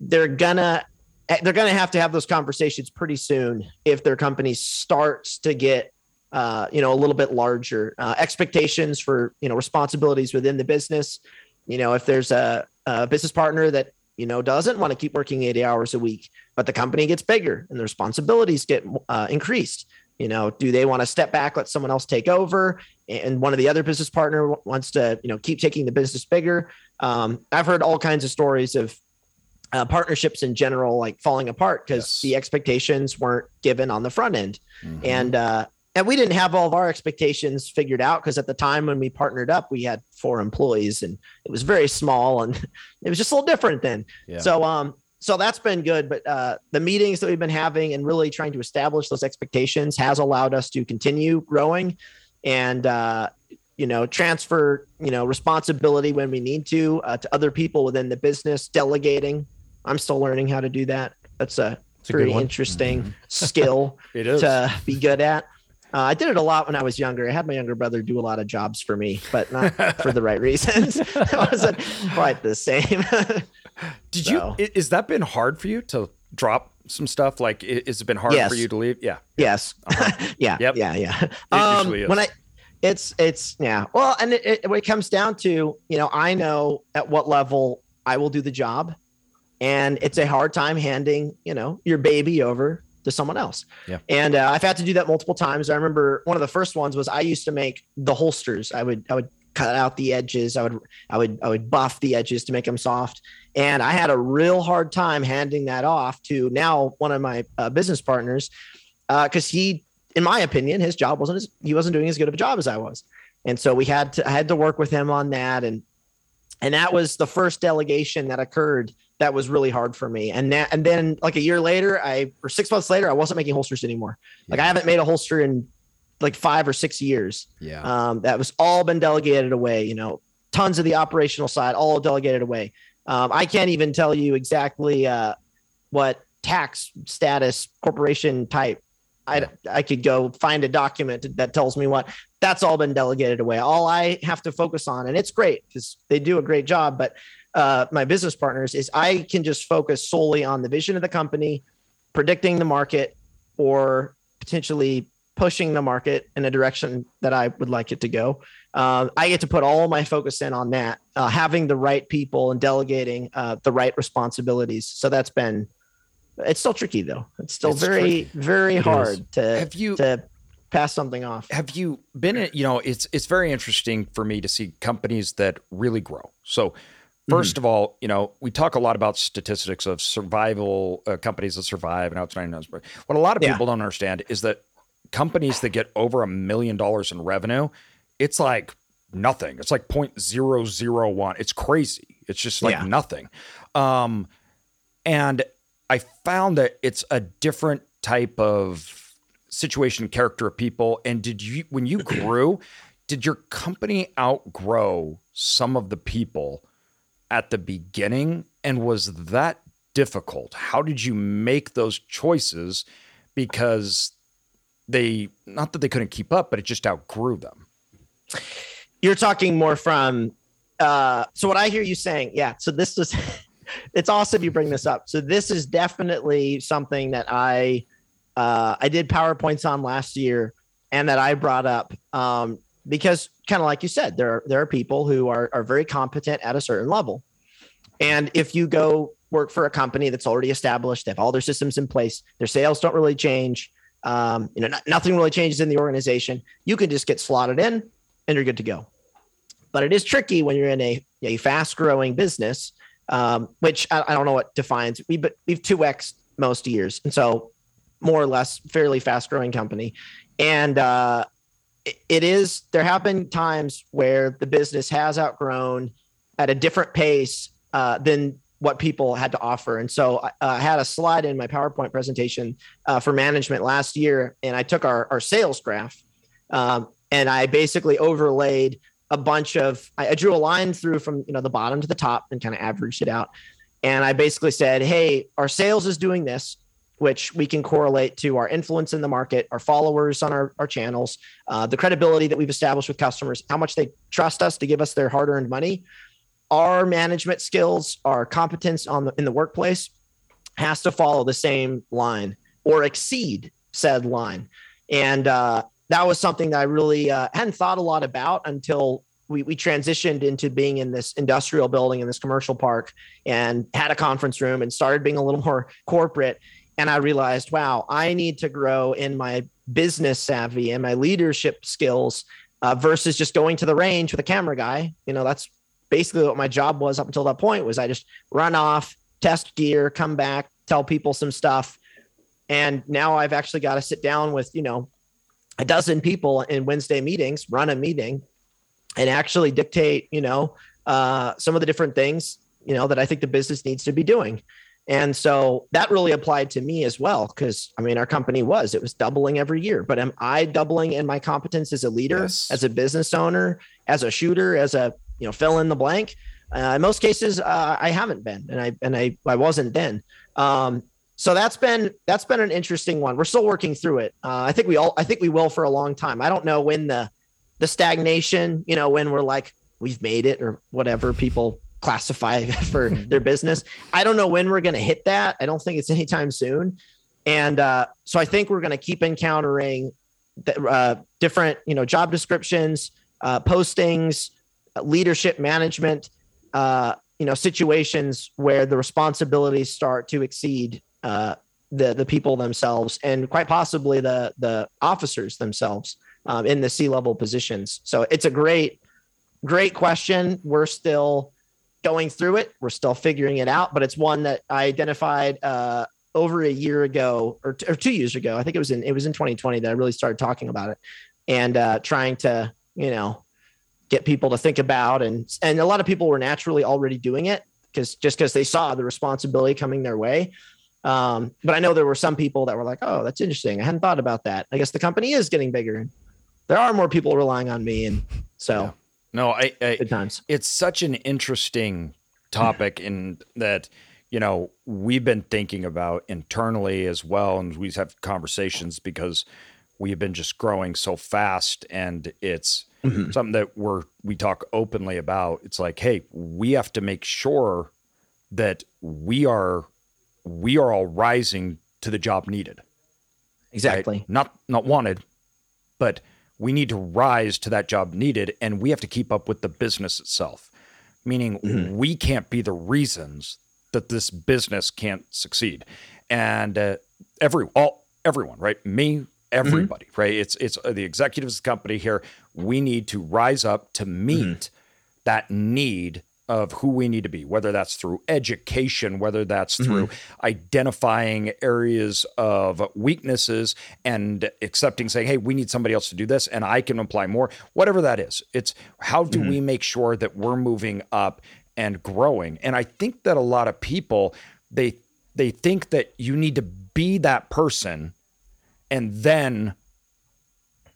they're gonna Eh, they're to have to have those conversations pretty soon if their company starts to get uh, you know a little bit larger uh, expectations for you know responsibilities within the business you know if there's a, a business partner that you know doesn't want to keep working 80 hours a week but the company gets bigger and the responsibilities get uh, increased you know do they want to step back let someone else take over and one of the other business partner wants to you know keep taking the business bigger um, i've heard all kinds of stories of uh, partnerships in general like falling apart because yes. the expectations weren't given on the front end mm-hmm. and uh, and we didn't have all of our expectations figured out because at the time when we partnered up we had four employees and it was very small and it was just a little different then yeah. so um so that's been good but uh, the meetings that we've been having and really trying to establish those expectations has allowed us to continue growing and uh, you know transfer you know responsibility when we need to uh, to other people within the business delegating I'm still learning how to do that. That's a it's pretty interesting mm-hmm. skill to be good at. Uh, I did it a lot when I was younger. I had my younger brother do a lot of jobs for me, but not for the right reasons. it wasn't quite the same. did so. you? Is that been hard for you to drop some stuff? Like, has it been hard yes. for you to leave? Yeah. Yes. Uh-huh. yeah. Yep. Yeah. Yeah. Um, when I, it's it's yeah. Well, and it, it, when it comes down to you know, I know at what level I will do the job and it's a hard time handing you know your baby over to someone else. Yeah. And uh, i've had to do that multiple times. I remember one of the first ones was i used to make the holsters. I would i would cut out the edges. I would i would i would buff the edges to make them soft. And i had a real hard time handing that off to now one of my uh, business partners because uh, he in my opinion his job wasn't as he wasn't doing as good of a job as i was. And so we had to i had to work with him on that. And and that was the first delegation that occurred that was really hard for me. And that, and then like a year later, I or six months later, I wasn't making holsters anymore. Like I haven't made a holster in like five or six years. Yeah. Um, that was all been delegated away. You know, tons of the operational side, all delegated away. Um, I can't even tell you exactly uh, what tax status corporation type. I, I could go find a document that tells me what that's all been delegated away. All I have to focus on, and it's great because they do a great job, but uh, my business partners is I can just focus solely on the vision of the company, predicting the market, or potentially pushing the market in a direction that I would like it to go. Uh, I get to put all my focus in on that, uh, having the right people and delegating uh, the right responsibilities. So that's been, it's still tricky though. It's still it's very, tricky. very it hard is. to have you to pass something off. Have you been? You know, it's it's very interesting for me to see companies that really grow. So 1st mm-hmm. of all, you know, we talk a lot about statistics of survival uh, companies that survive and outside knows. What a lot of people yeah. don't understand is that companies that get over a million dollars in revenue, it's like nothing. It's like 0.001. It's crazy. It's just like yeah. nothing. Um, and I found that it's a different type of situation, character of people. And did you, when you grew, did your company outgrow some of the people? At the beginning? And was that difficult? How did you make those choices? Because they, not that they couldn't keep up, but it just outgrew them. You're talking more from, uh, so what I hear you saying, yeah. So this is, it's awesome you bring this up. So this is definitely something that I, uh, I did PowerPoints on last year and that I brought up um, because kind of like you said, there are, there are people who are, are very competent at a certain level. And if you go work for a company that's already established. They have all their systems in place. Their sales don't really change. Um, you know, not, nothing really changes in the organization. You can just get slotted in, and you're good to go. But it is tricky when you're in a, a fast growing business, um, which I, I, don't know what defines. We but we've two x most years, and so more or less fairly fast growing company. And uh, it, is there have been times where the business has outgrown at a different pace uh, than what people had to offer. And so uh, I had a slide in my PowerPoint presentation uh, for management last year, and I took our, our sales graph um, and I basically overlaid a bunch of, I, drew a line through from you know the bottom to the top and kind of averaged it out. And I basically said, hey, our sales is doing this, which we can correlate to our influence in the market, our followers on our, our channels, uh, the credibility that we've established with customers, how much they trust us to give us their hard earned money our management skills, our competence on the in the workplace has to follow the same line or exceed said line. And uh, that was something that I really uh, hadn't thought a lot about until we, we transitioned into being in this industrial building in this commercial park and had a conference room and started being a little more corporate. And I realized, wow, I need to grow in my business savvy and my leadership skills uh, versus just going to the range with a camera guy. You know, that's basically what my job was up until that point was I just run off, test gear, come back, tell people some stuff. And now I've actually got to sit down with, you know, a dozen people in Wednesday meetings, run a meeting and actually dictate, you know, uh, some of the different things, you know, that I think the business needs to be doing. And so that really applied to me as well. Cause I mean, our company was, it was doubling every year, but am I doubling in my competence as a leader, yes. as a business owner, as a shooter, as a you know fill in the blank. Uh, in most cases, uh, I haven't been, and I and I I wasn't then. Um, so that's been that's been an interesting one. We're still working through it. Uh, I think we all I think we will for a long time. I don't know when the the stagnation, you know, when we're like we've made it or whatever people classify for their business. I don't know when we're going to hit that. I don't think it's anytime soon. And uh, so I think we're going to keep encountering the, uh, different, you know, job descriptions, uh, postings, leadership management uh, you know situations where the responsibilities start to exceed uh, the the people themselves and quite possibly the the officers themselves um, in the C level positions. So it's a great great question. We're still going through it. We're still figuring it out, but it's one that I identified uh, over a year ago or, t- or two years ago. I think it was in it was in 2020 that I really started talking about it and uh, trying to you know get people to think about and and a lot of people were naturally already doing it because just because they saw the responsibility coming their way um, but i know there were some people that were like oh that's interesting i hadn't thought about that i guess the company is getting bigger there are more people relying on me and so. No i, I good times it's such an interesting topic in that you know we've been thinking about internally as well and we have conversations because we've been just growing so fast and it's mm-hmm. something that we're we talk openly about. It's like, hey, we have to make sure that we are we are all rising to the job needed. Exactly. Right? Not not wanted, but we need to rise to that job needed and we have to keep up with the business itself. Meaning mm-hmm. we can't be the reasons that this business can't succeed. And uh, every all everyone, right? Me, Mm-hmm. everybody, mm-hmm. right? It's it's uh, the executives of the company here. We need to rise up to meet mm-hmm. that need of who we need to be, whether that's through education, whether that's mm-hmm. through identifying areas of weaknesses and accepting, saying, hey, we need somebody else to do this and I can apply more, whatever that is. It's how do mm-hmm. we make sure that we're moving up and growing? And I think that a lot of people, they they think that you need to be that person and then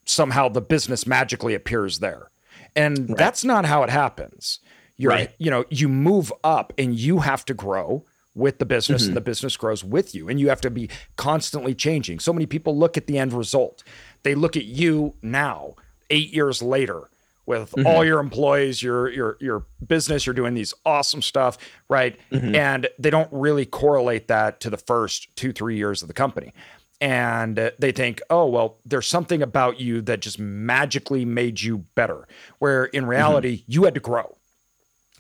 somehow the business magically appears there. And right. that's not how it happens. You're, right. you know, you move up and you have to grow with the business mm-hmm. and the business grows with you and you have to be constantly changing. So many people look at the end result. They look at you now, 8 years later with mm-hmm. all your employees, your your your business, you're doing these awesome stuff, right? Mm-hmm. And they don't really correlate that to the first 2-3 years of the company and they think, oh, well, there's something about you that just magically made you better. Where in mm-hmm. reality, you had to grow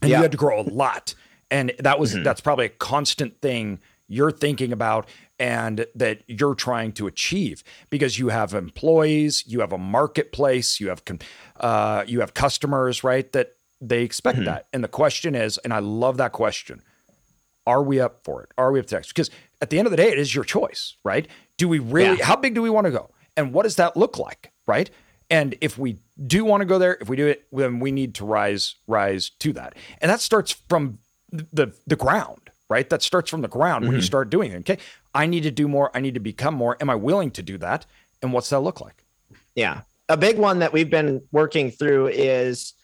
and yeah. you had to grow a lot. And that was that's probably a constant thing you're thinking about and that you're trying to achieve because you have employees, you have a marketplace, you have uh, you have customers, right? That they expect that. And the question is, and I love that question: Are we up for it? Are we up to next? Because at the end of the day, it is your choice, right? Do we really? Yeah. How big do we want to go? And what does that look like, right? And if we do want to go there, if we do it, then we need to rise rise to that. And that starts from the the ground, right? That starts from the ground when you mm-hmm. start doing it. Okay, I need to do more. I need to become more. Am I willing to do that? And what's that look like? Yeah. A big one that we've been working through is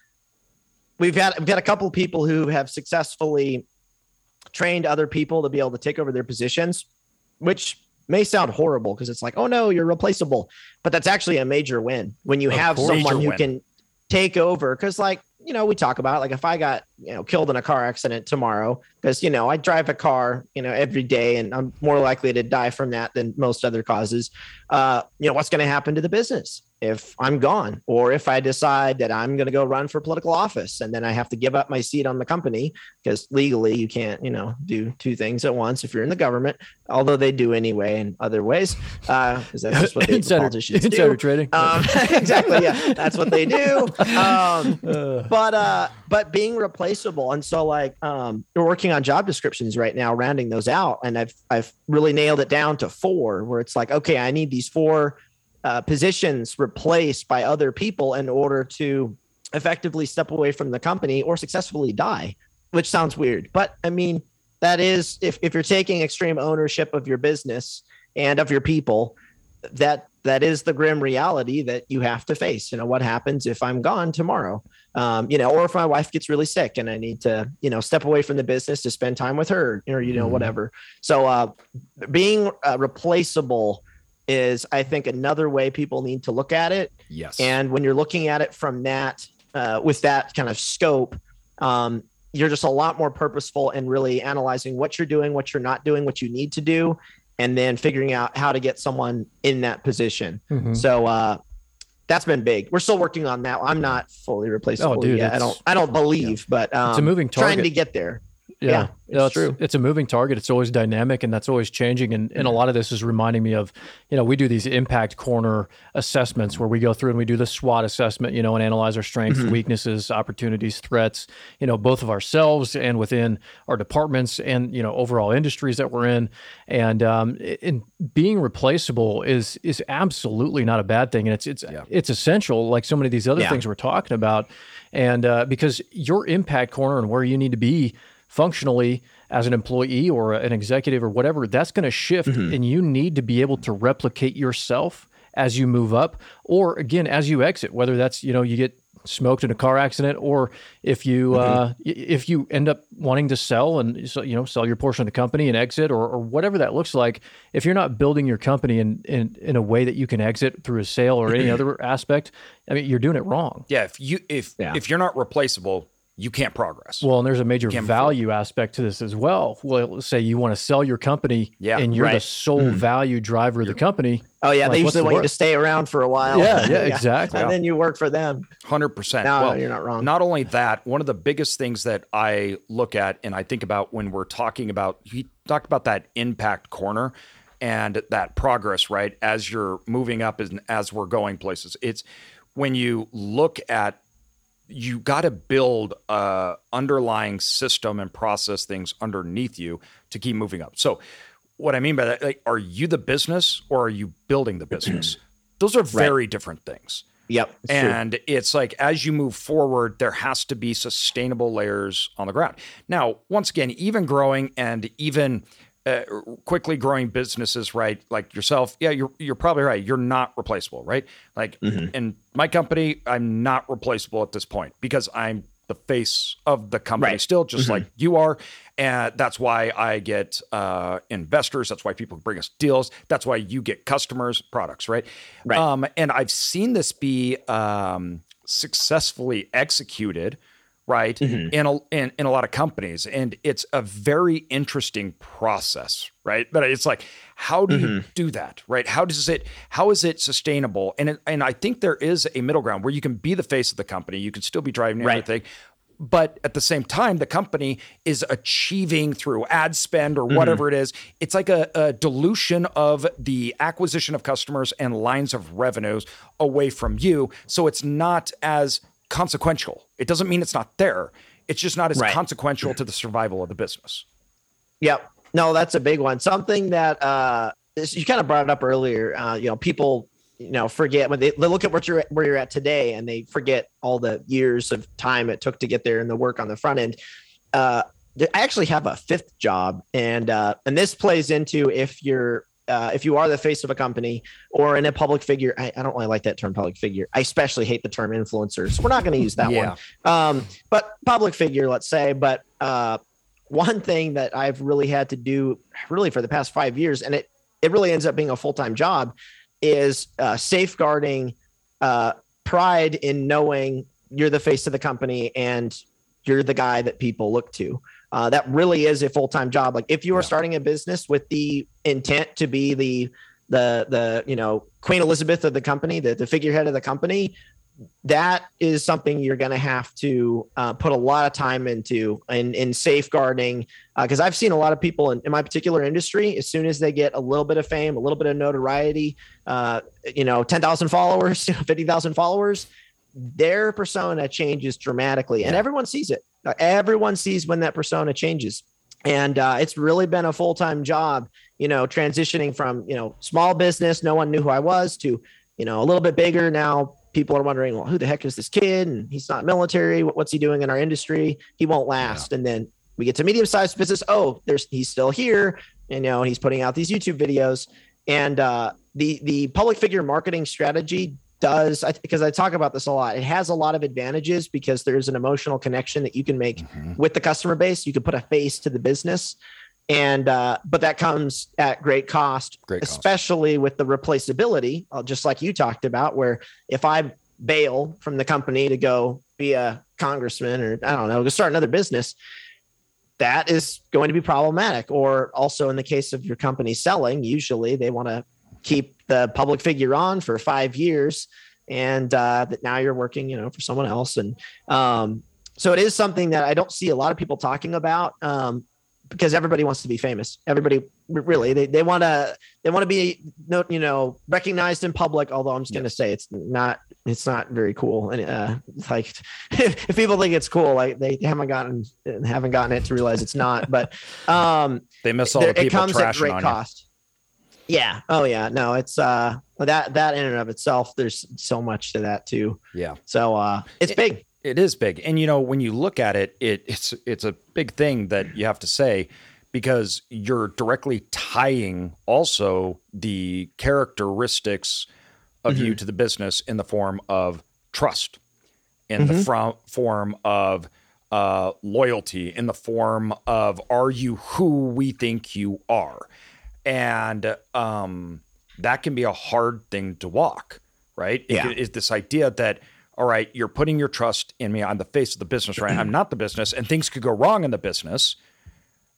we've had we've got a couple of people who have successfully trained other people to be able to take over their positions, which may sound horrible because it's like, oh no, you're replaceable. But that's actually a major win when you Of have someone who win. can take over. Cause like, you know, we talk about like if I got, you know, killed in a car accident tomorrow, because you know, I drive a car, you know, every day and I'm more likely to die from that than most other causes. Uh, you know, what's going to happen to the business if I'm gone, or if I decide that I'm going to go run for political office and then I have to give up my seat on the company because legally you can't, you know, do two things at once if you're in the government, although they do anyway in other ways, because that's just what they, the insider, politicians insider do. trading. Um, exactly. Yeah, that's what they do. Um, Uh, but uh, but being replaceable, and so like um, we're working on job descriptions right now, rounding those out, and I've I've really nailed it down to four, where it's like, okay, I need these four uh, positions replaced by other people in order to effectively step away from the company or successfully die, which sounds weird, but I mean that is if if you're taking extreme ownership of your business and of your people, that that is the grim reality that you have to face. You know, what happens if I'm gone tomorrow? Um, you know, or if my wife gets really sick and I need to, you know, step away from the business to spend time with her, or you know, Mhm. whatever. So, uh, being uh, replaceable is, I think, another way people need to look at it. Yes. And when you're looking at it from that, uh, with that kind of scope, um, you're just a lot more purposeful and really analyzing what you're doing, what you're not doing, what you need to do, and then figuring out how to get someone in that position. mhm. So uh, that's been big. We're still working on that. I'm not fully replaceable Oh, dude, yet. I don't. I don't believe, but um, It's a moving target. Trying to get there. Yeah, Yeah, No, it's true. It's a moving target. It's always dynamic, and that's always changing. And, and a lot of this is reminding me of, you know, we do these impact corner assessments where we go through and we do the SWOT assessment, you know, and analyze our strengths, Mm-hmm. weaknesses, opportunities, threats, you know, both of ourselves and within our departments and you know overall industries that we're in. And um, in being replaceable is is absolutely not a bad thing, and it's it's it's essential, like so many of these other Yeah. things we're talking about. And uh, because your impact corner and where you need to be functionally as an employee or an executive or whatever, that's going to shift, mm-hmm. and you need to be able to replicate yourself as you move up, or again as you exit. Whether that's you know you get smoked in a car accident, or if you mm-hmm. uh, if you end up wanting to sell and so, you know sell your portion of the company and exit, or, or whatever that looks like. If you're not building your company in, in in a way that you can exit through a sale or any mm-hmm. other aspect, I mean you're doing it wrong. yeah, if you if Yeah. if you're not replaceable, you can't progress. Well, and there's a major Can't value aspect to this as well. Well, say you want to sell your company Yeah, and you're the right. sole hmm. value driver of the company. Oh yeah, Like, they usually the want you to stay around for a while. Yeah, yeah, exactly. And then you work for them. Hundred percent. No, Well, you're not wrong. Not only that, one of the biggest things that I look at and I think about when we're talking about he talked about that impact corner and that progress, right? As you're moving up and as we're going places. It's when you look at you got to build a underlying system and process things underneath you to keep moving up. So what I mean by that, like, are you the business or are you building the business? Those are very different things. Yep. it's true. And it's like as you move forward, there has to be sustainable layers on the ground. Now, once again, even growing and even uh, quickly growing businesses, right? Like yourself, yeah, you're you're probably right. You're not replaceable, right? Like in my company, I'm not replaceable at this point because I'm the face of the company Right. still, just like you are. And that's why I get uh, investors. That's why people bring us deals. That's why you get customers, products, right? Right. Um, and I've seen this be um, successfully executed, right, in, a, in in a lot of companies, and it's a very interesting process, right? But it's like, how do you do that, right? How does it? How is it sustainable? And it, and I think there is a middle ground where you can be the face of the company, you can still be driving Right. everything, but at the same time, the company is achieving through ad spend or whatever mm-hmm. it is. It's like a, a, dilution of the acquisition of customers and lines of revenues away from you. So it's not as consequential. It doesn't mean it's not there. It's just not as right. consequential to the survival of the business. Yep. No, that's a big one. Something that uh, you kind of brought it up earlier. Uh, you know, people you know forget when they, they look at what you're where you're at today and they forget all the years of time it took to get there and the work on the front end. Uh, I actually have a fifth job, and uh, and this plays into if you're uh, if you are the face of a company or in a public figure, I, I, don't really like that term public figure. I especially hate the term influencer. So we're not going to use that yeah. one. Um, but public figure, let's say. But uh, one thing that I've really had to do really for the past five years, and it, it really ends up being a full time job, is uh, safeguarding uh, pride in knowing you're the face of the company and you're the guy that people look to. Uh, that really is a full time job. Like if you are yeah. starting a business with the intent to be the the the you know Queen Elizabeth of the company, the the figurehead of the company, that is something you're going to have to uh, put a lot of time into in, in safeguarding. Because uh, I've seen a lot of people in, in, my particular industry, as soon as they get a little bit of fame, a little bit of notoriety, uh, you know, 10,000 followers, 50,000 followers, their persona changes dramatically and everyone sees it. Everyone sees when that persona changes. And uh, it's really been a full time job, you know, transitioning from, you know, small business, no one knew who I was, to, you know, a little bit bigger now people are wondering, well, who the heck is this kid? And he's not military. What's he doing in our industry? He won't last. Yeah. And then we get to medium sized business. Oh, there's he's still here. And, you know, he's putting out these YouTube videos. And uh, the the public figure marketing strategy does because I, talk about this a lot. It has a lot of advantages because there's an emotional connection that you can make mm-hmm. with the customer base. You can put a face to the business and uh, but that comes at great cost, great especially with the replaceability, uh, just like you talked about, where if I bail from the company to go be a congressman or I don't know, to start another business, that is going to be problematic. Or also in the case of your company selling, usually they want to keep the public figure on for five years, and uh, that now you're working, you know, for someone else, and um, so it is something that I don't see a lot of people talking about. Um, because everybody wants to be famous. Everybody really they, they want to they want to be you know recognized in public. Although I'm just going to say it's not it's not very cool. And uh, like if, if, people think it's cool, like they haven't gotten haven't gotten it to realize it's not. But um, they miss all the people it comes at great cost. You. Yeah. Oh yeah. No, it's uh that that in and of itself. There's so much to that too. Yeah. So uh, it's big. It is big, and you know when you look at it, it it's it's a big thing that you have to say because you're directly tying also the characteristics of mm-hmm. you to the business in the form of trust, in mm-hmm. the fr- form of uh, loyalty, in the form of are you who we think you are, and um, that can be a hard thing to walk, right? Yeah. Is this idea that all right, you're putting your trust in me. I'm the face of the business, right? I'm not the business, and things could go wrong in the business.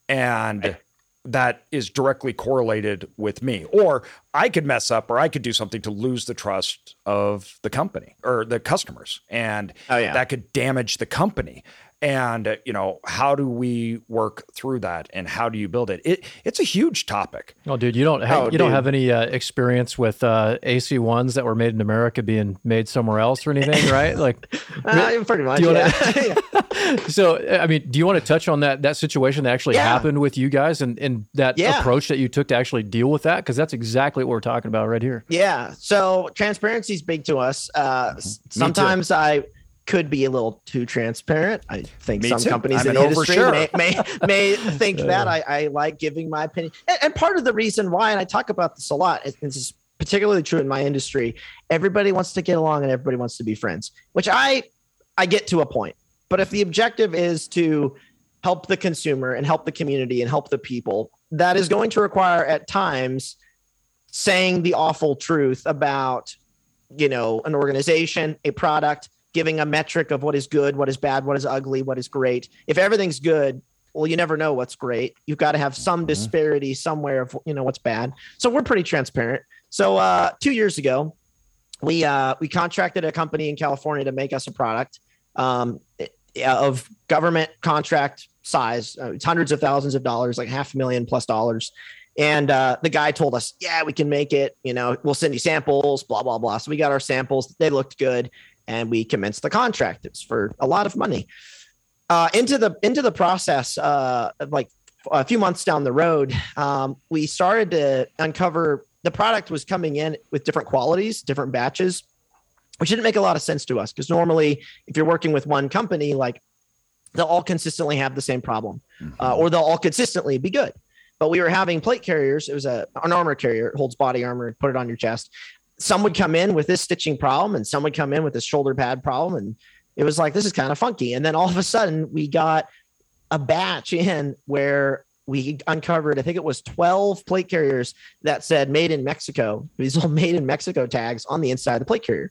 And that is directly correlated with me. Or I could mess up or I could do something to lose the trust of the company or the customers. And oh, yeah. that could damage the company and you know how do we work through that and how do you build it, it it's a huge topic. Oh dude you don't have, oh, you dude. don't have any uh, experience with uh, AC1s that were made in america being made somewhere else or anything right? Like uh, pretty much wanna, yeah. so i mean do you want to touch on that that situation that actually yeah. happened with you guys and and that yeah. approach that you took to actually deal with that? Because that's exactly what we're talking about right here. Yeah. So transparency is big to us. Uh, sometimes i could be a little too transparent. I think Me some too. companies I'm in the industry may, may, may think that. I, I, like giving my opinion. And, and, part of the reason why, and I talk about this a lot, and this is particularly true in my industry, everybody wants to get along and everybody wants to be friends, which I I get to a point. But if the objective is to help the consumer and help the community and help the people, that is going to require at times saying the awful truth about you know an organization, a product, giving a metric of what is good, what is bad, what is ugly, what is great. If everything's good, well, you never know what's great. You've got to have some mm-hmm. disparity somewhere of you know what's bad. So we're pretty transparent. So uh, two years ago, we uh, we contracted a company in California to make us a product. Um, it, of government contract size. Uh, it's hundreds of thousands of dollars, like half a million plus dollars. And uh, the guy told us, "Yeah, we can make it. You know, we'll send you samples. Blah blah blah." So we got our samples. They looked good, and we commenced the contract. It's for a lot of money. Uh, into the into the process, uh, like a few months down the road, um, we started to uncover the product was coming in with different qualities, different batches, which didn't make a lot of sense to us because normally, if you're working with one company, like they'll all consistently have the same problem, mm-hmm. uh, or they'll all consistently be good. But we were having plate carriers. It was a an armor carrier. It holds body armor. Put it on your chest. Some would come in with this stitching problem, and some would come in with this shoulder pad problem, and it was like this is kind of funky. And then all of a sudden, we got a batch in where we uncovered, I think it was 12 plate carriers that said made in Mexico. These all made in Mexico tags on the inside of the plate carrier.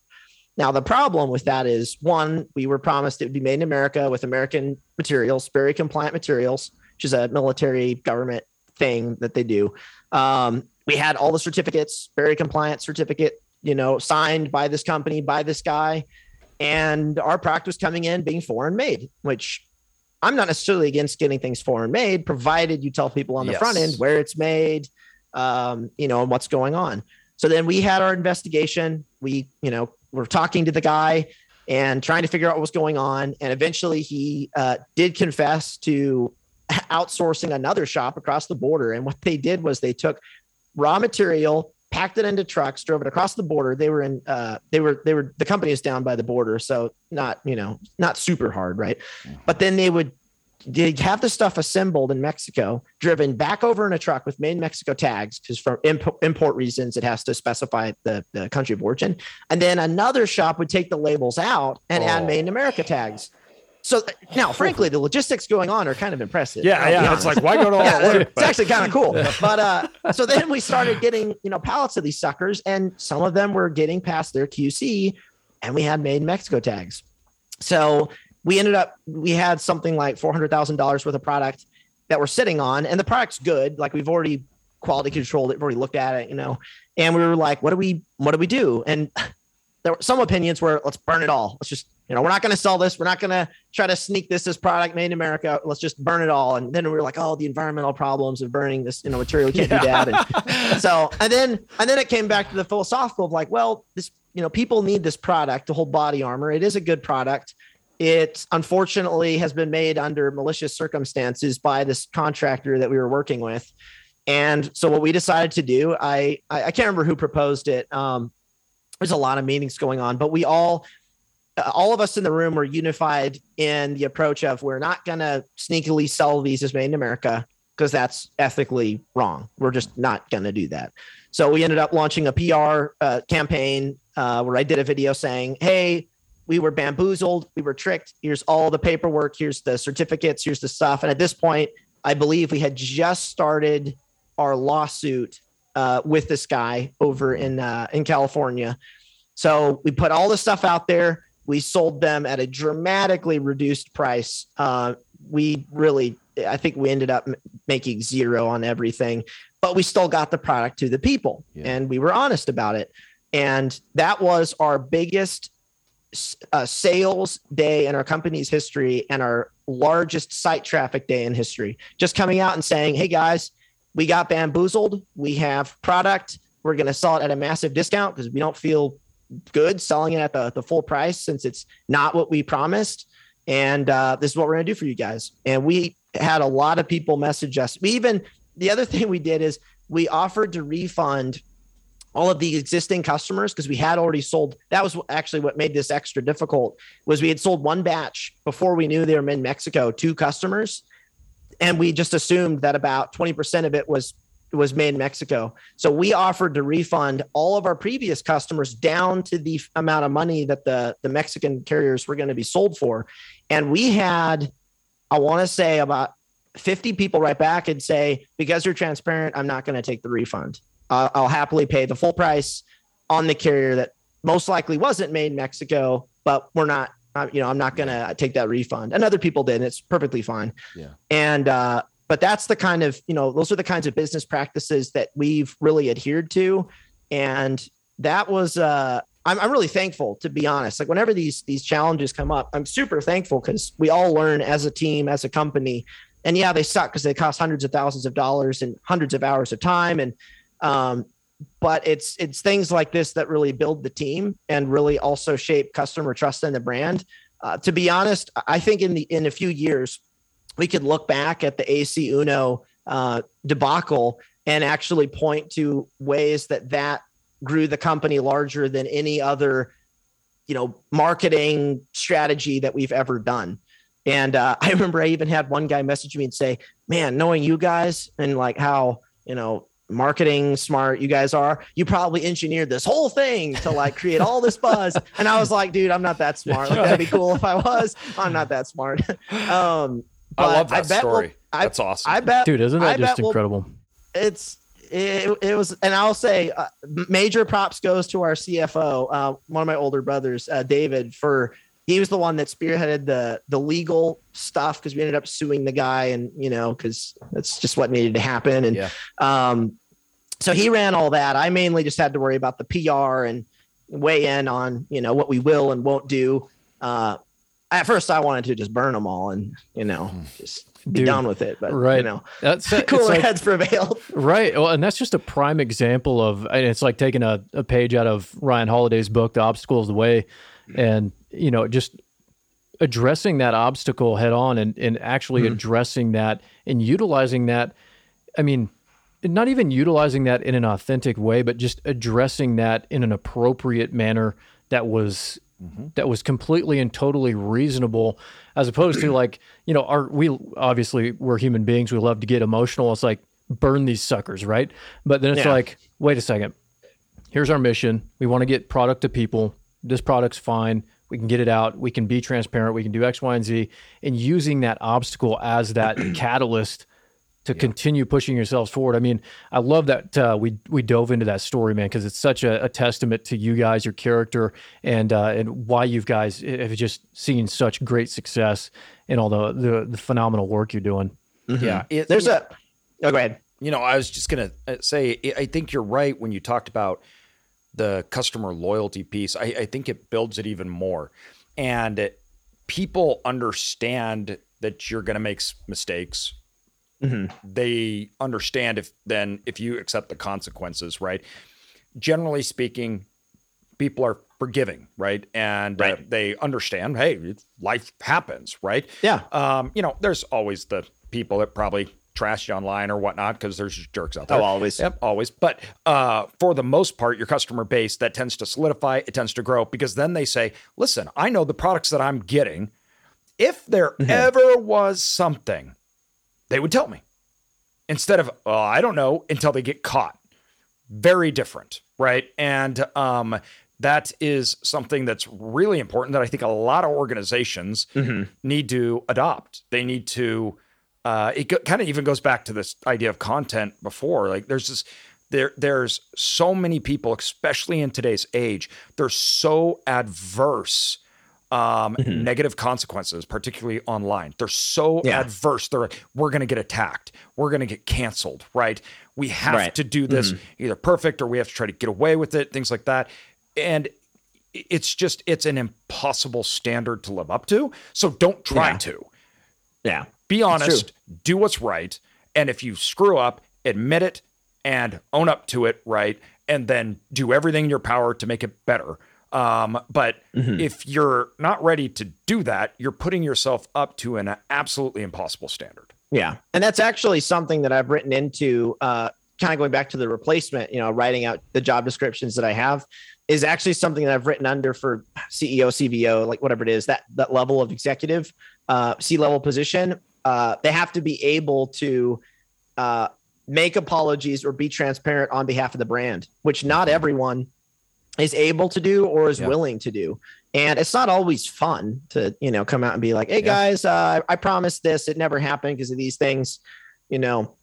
Now, the problem with that is one, we were promised it would be made in America with American materials, very compliant materials, which is a military government thing that they do. Um, we had all the certificates, very compliant certificate, you know, signed by this company, by this guy. And our product was coming in being foreign made, which I'm not necessarily against getting things foreign made, provided you tell people on the yes. front end where it's made, um, you know, and what's going on. So then we had our investigation. We, you know, were talking to the guy and trying to figure out what was going on. And eventually he uh, did confess to outsourcing another shop across the border. And what they did was they took raw material, packed it into trucks, drove it across the border. They were in, uh, they were, they were, the company is down by the border. So not, you know, not super hard. Right. But then they would they have the stuff assembled in Mexico, driven back over in a truck with made Mexico tags, because for imp- import reasons, it has to specify the, the country of origin. And then another shop would take the labels out and oh. add made in America tags. So now, frankly, the logistics going on are kind of impressive. Yeah, yeah. It's like why go to all yeah, that work? It's actually kind of cool. But uh, so then we started getting you know pallets of these suckers, and some of them were getting past their QC, and we had made in Mexico tags. So we ended up we had something like four hundred thousand dollars worth of product that we're sitting on, and the product's good. Like we've already quality controlled it, we've already looked at it, you know. And we were like, what do we what do we do? And there were some opinions where let's burn it all. Let's just you know, we're not going to sell this. We're not going to try to sneak this as product made in America. Let's just burn it all. And then we were like, oh, the environmental problems of burning this, you know, material. We can't yeah. do that. And so, and then, and then it came back to the philosophical of like, well, this, you know, people need this product to hold body armor. It is a good product. It unfortunately has been made under malicious circumstances by this contractor that we were working with. And so what we decided to do, I, I, I can't remember who proposed it. Um, there's a lot of meetings going on, but we all all of us in the room were unified in the approach of we're not going to sneakily sell these as made in America because that's ethically wrong. We're just not going to do that. So we ended up launching a PR uh, campaign uh, where I did a video saying, "Hey, we were bamboozled, we were tricked. Here's all the paperwork, here's the certificates, here's the stuff." And at this point, I believe we had just started our lawsuit uh, with this guy over in uh, in California. So we put all the stuff out there we sold them at a dramatically reduced price. Uh, we really, I think we ended up making zero on everything, but we still got the product to the people yeah. and we were honest about it. And that was our biggest uh, sales day in our company's history and our largest site traffic day in history. Just coming out and saying, hey guys, we got bamboozled. We have product. We're going to sell it at a massive discount because we don't feel good selling it at the, the full price since it's not what we promised. And uh, this is what we're going to do for you guys. And we had a lot of people message us. We even, the other thing we did is we offered to refund all of the existing customers because we had already sold that was actually what made this extra difficult was we had sold one batch before we knew they were in mexico to customers and we just assumed that about 20% of it was was made in Mexico. So we offered to refund all of our previous customers down to the amount of money that the, the Mexican carriers were going to be sold for. And we had, I want to say about 50 people write back and say, because you're transparent, I'm not going to take the refund. Uh, I'll happily pay the full price on the carrier that most likely wasn't made in Mexico, but we're not, uh, you know, I'm not going to take that refund. And other people did. And it's perfectly fine. Yeah. And, uh, but that's the kind of you know those are the kinds of business practices that we've really adhered to and that was uh I'm, I'm really thankful to be honest. Like whenever these these challenges come up, I'm super thankful because we all learn as a team, as a company. And yeah, they suck because they cost hundreds of thousands of dollars and hundreds of hours of time. And um, but it's it's things like this that really build the team and really also shape customer trust in the brand. Uh, to be honest, I think in the in a few years we could look back at the AC1 uh, debacle and actually point to ways that that grew the company larger than any other you know marketing strategy that we've ever done. And uh, i remember i even had one guy message me and say man knowing you guys and like how you know marketing smart you guys are you probably engineered this whole thing to like create all this buzz. And i was like dude i'm not that smart. Like, that'd be cool if i was. I'm not that smart. Um i love that I story we'll, that's awesome i bet dude isn't that I just incredible we'll, it's it, it was, and I'll say, uh, major props goes to our CFO, uh, one of my older brothers, uh, David, for he was the one that spearheaded the the legal stuff because we ended up suing the guy, and you know, because that's just what needed to happen, and yeah. um, so he ran all that. I mainly just had to worry about the PR and weigh in on you know what we will and won't do. Uh, at first, I wanted to just burn them all and you know hmm. just be Dude, done with it. But right, you know, that's cooler like, heads prevailed. Right. Well, and that's just a prime example of, and it's like taking a, a page out of Ryan Holiday's book, "The Obstacle Is the Way," and you know, just addressing that obstacle head on and and actually mm-hmm. addressing that and utilizing that. I mean, not even utilizing that in an authentic way, but just addressing that in an appropriate manner that was mm-hmm. that was completely and totally reasonable as opposed to like you know our we obviously we're human beings we love to get emotional. It's like burn these suckers right? But then it's yeah. like wait a second. Here's our mission. We want to get product to people. This product's fine. We can get it out. We can be transparent. We can do x y and z. And using that obstacle as that catalyst to yeah. continue pushing yourselves forward. I mean, I love that uh, we we dove into that story, man, because it's such a, a, testament to you guys, your character, and uh, and why you guys have just seen such great success in all the the, the phenomenal work you're doing. Mm-hmm. Yeah, it, there's a. Oh, go ahead. You know, I was just gonna uh, say, I think you're right when you talked about the customer loyalty piece. I, I think it builds it even more, and people understand that you're going to make mistakes mm-hmm. they understand if then if you accept the consequences, right? Generally speaking, people are forgiving, right? And uh, right. Uh, they understand, hey, life happens, right? Yeah. Um, you know, there's always the people that probably trash you online or whatnot because there's just jerks out there. Oh, always. Yep, always. But uh, for the most part, your customer base that tends to solidify, it tends to grow because then they say, listen, I know the products that I'm getting. If there mm-hmm. ever was something they would tell me instead of, oh, I don't know until they get caught. Very different, right? And um, that is something that's really important that I think a lot of organizations mm-hmm. need to adopt. They need to. Uh, it kind of even goes back to this idea of content before. Like, there's this there there's so many people, especially in today's age, they're so adverse um, mm-hmm. negative consequences, particularly online. They're so yeah. adverse. They're like, we're going to get attacked. We're going to get canceled, right? We have right. to do this mm-hmm. either perfect or we have to try to get away with it, things like that. And it's just, it's an impossible standard to live up to. So don't try yeah. to. Yeah. Be honest, do what's right. And if you screw up, admit it and own up to it, right? And then do everything in your power to make it better um, but mm-hmm. if you're not ready to do that, you're putting yourself up to an absolutely impossible standard. Yeah. And that's actually something that I've written into, uh, kind of going back to the replacement, you know, writing out the job descriptions that I have is actually something that I've written under for CEO, CVO, like whatever it is, that, that level of executive, uh, C level position. Uh, they have to be able to, uh, make apologies or be transparent on behalf of the brand, which not everyone is able to do or is yeah. willing to do. And it's not always fun to, you know, come out and be like, hey yeah. guys, uh, I promised this. It never happened because of these things, you know.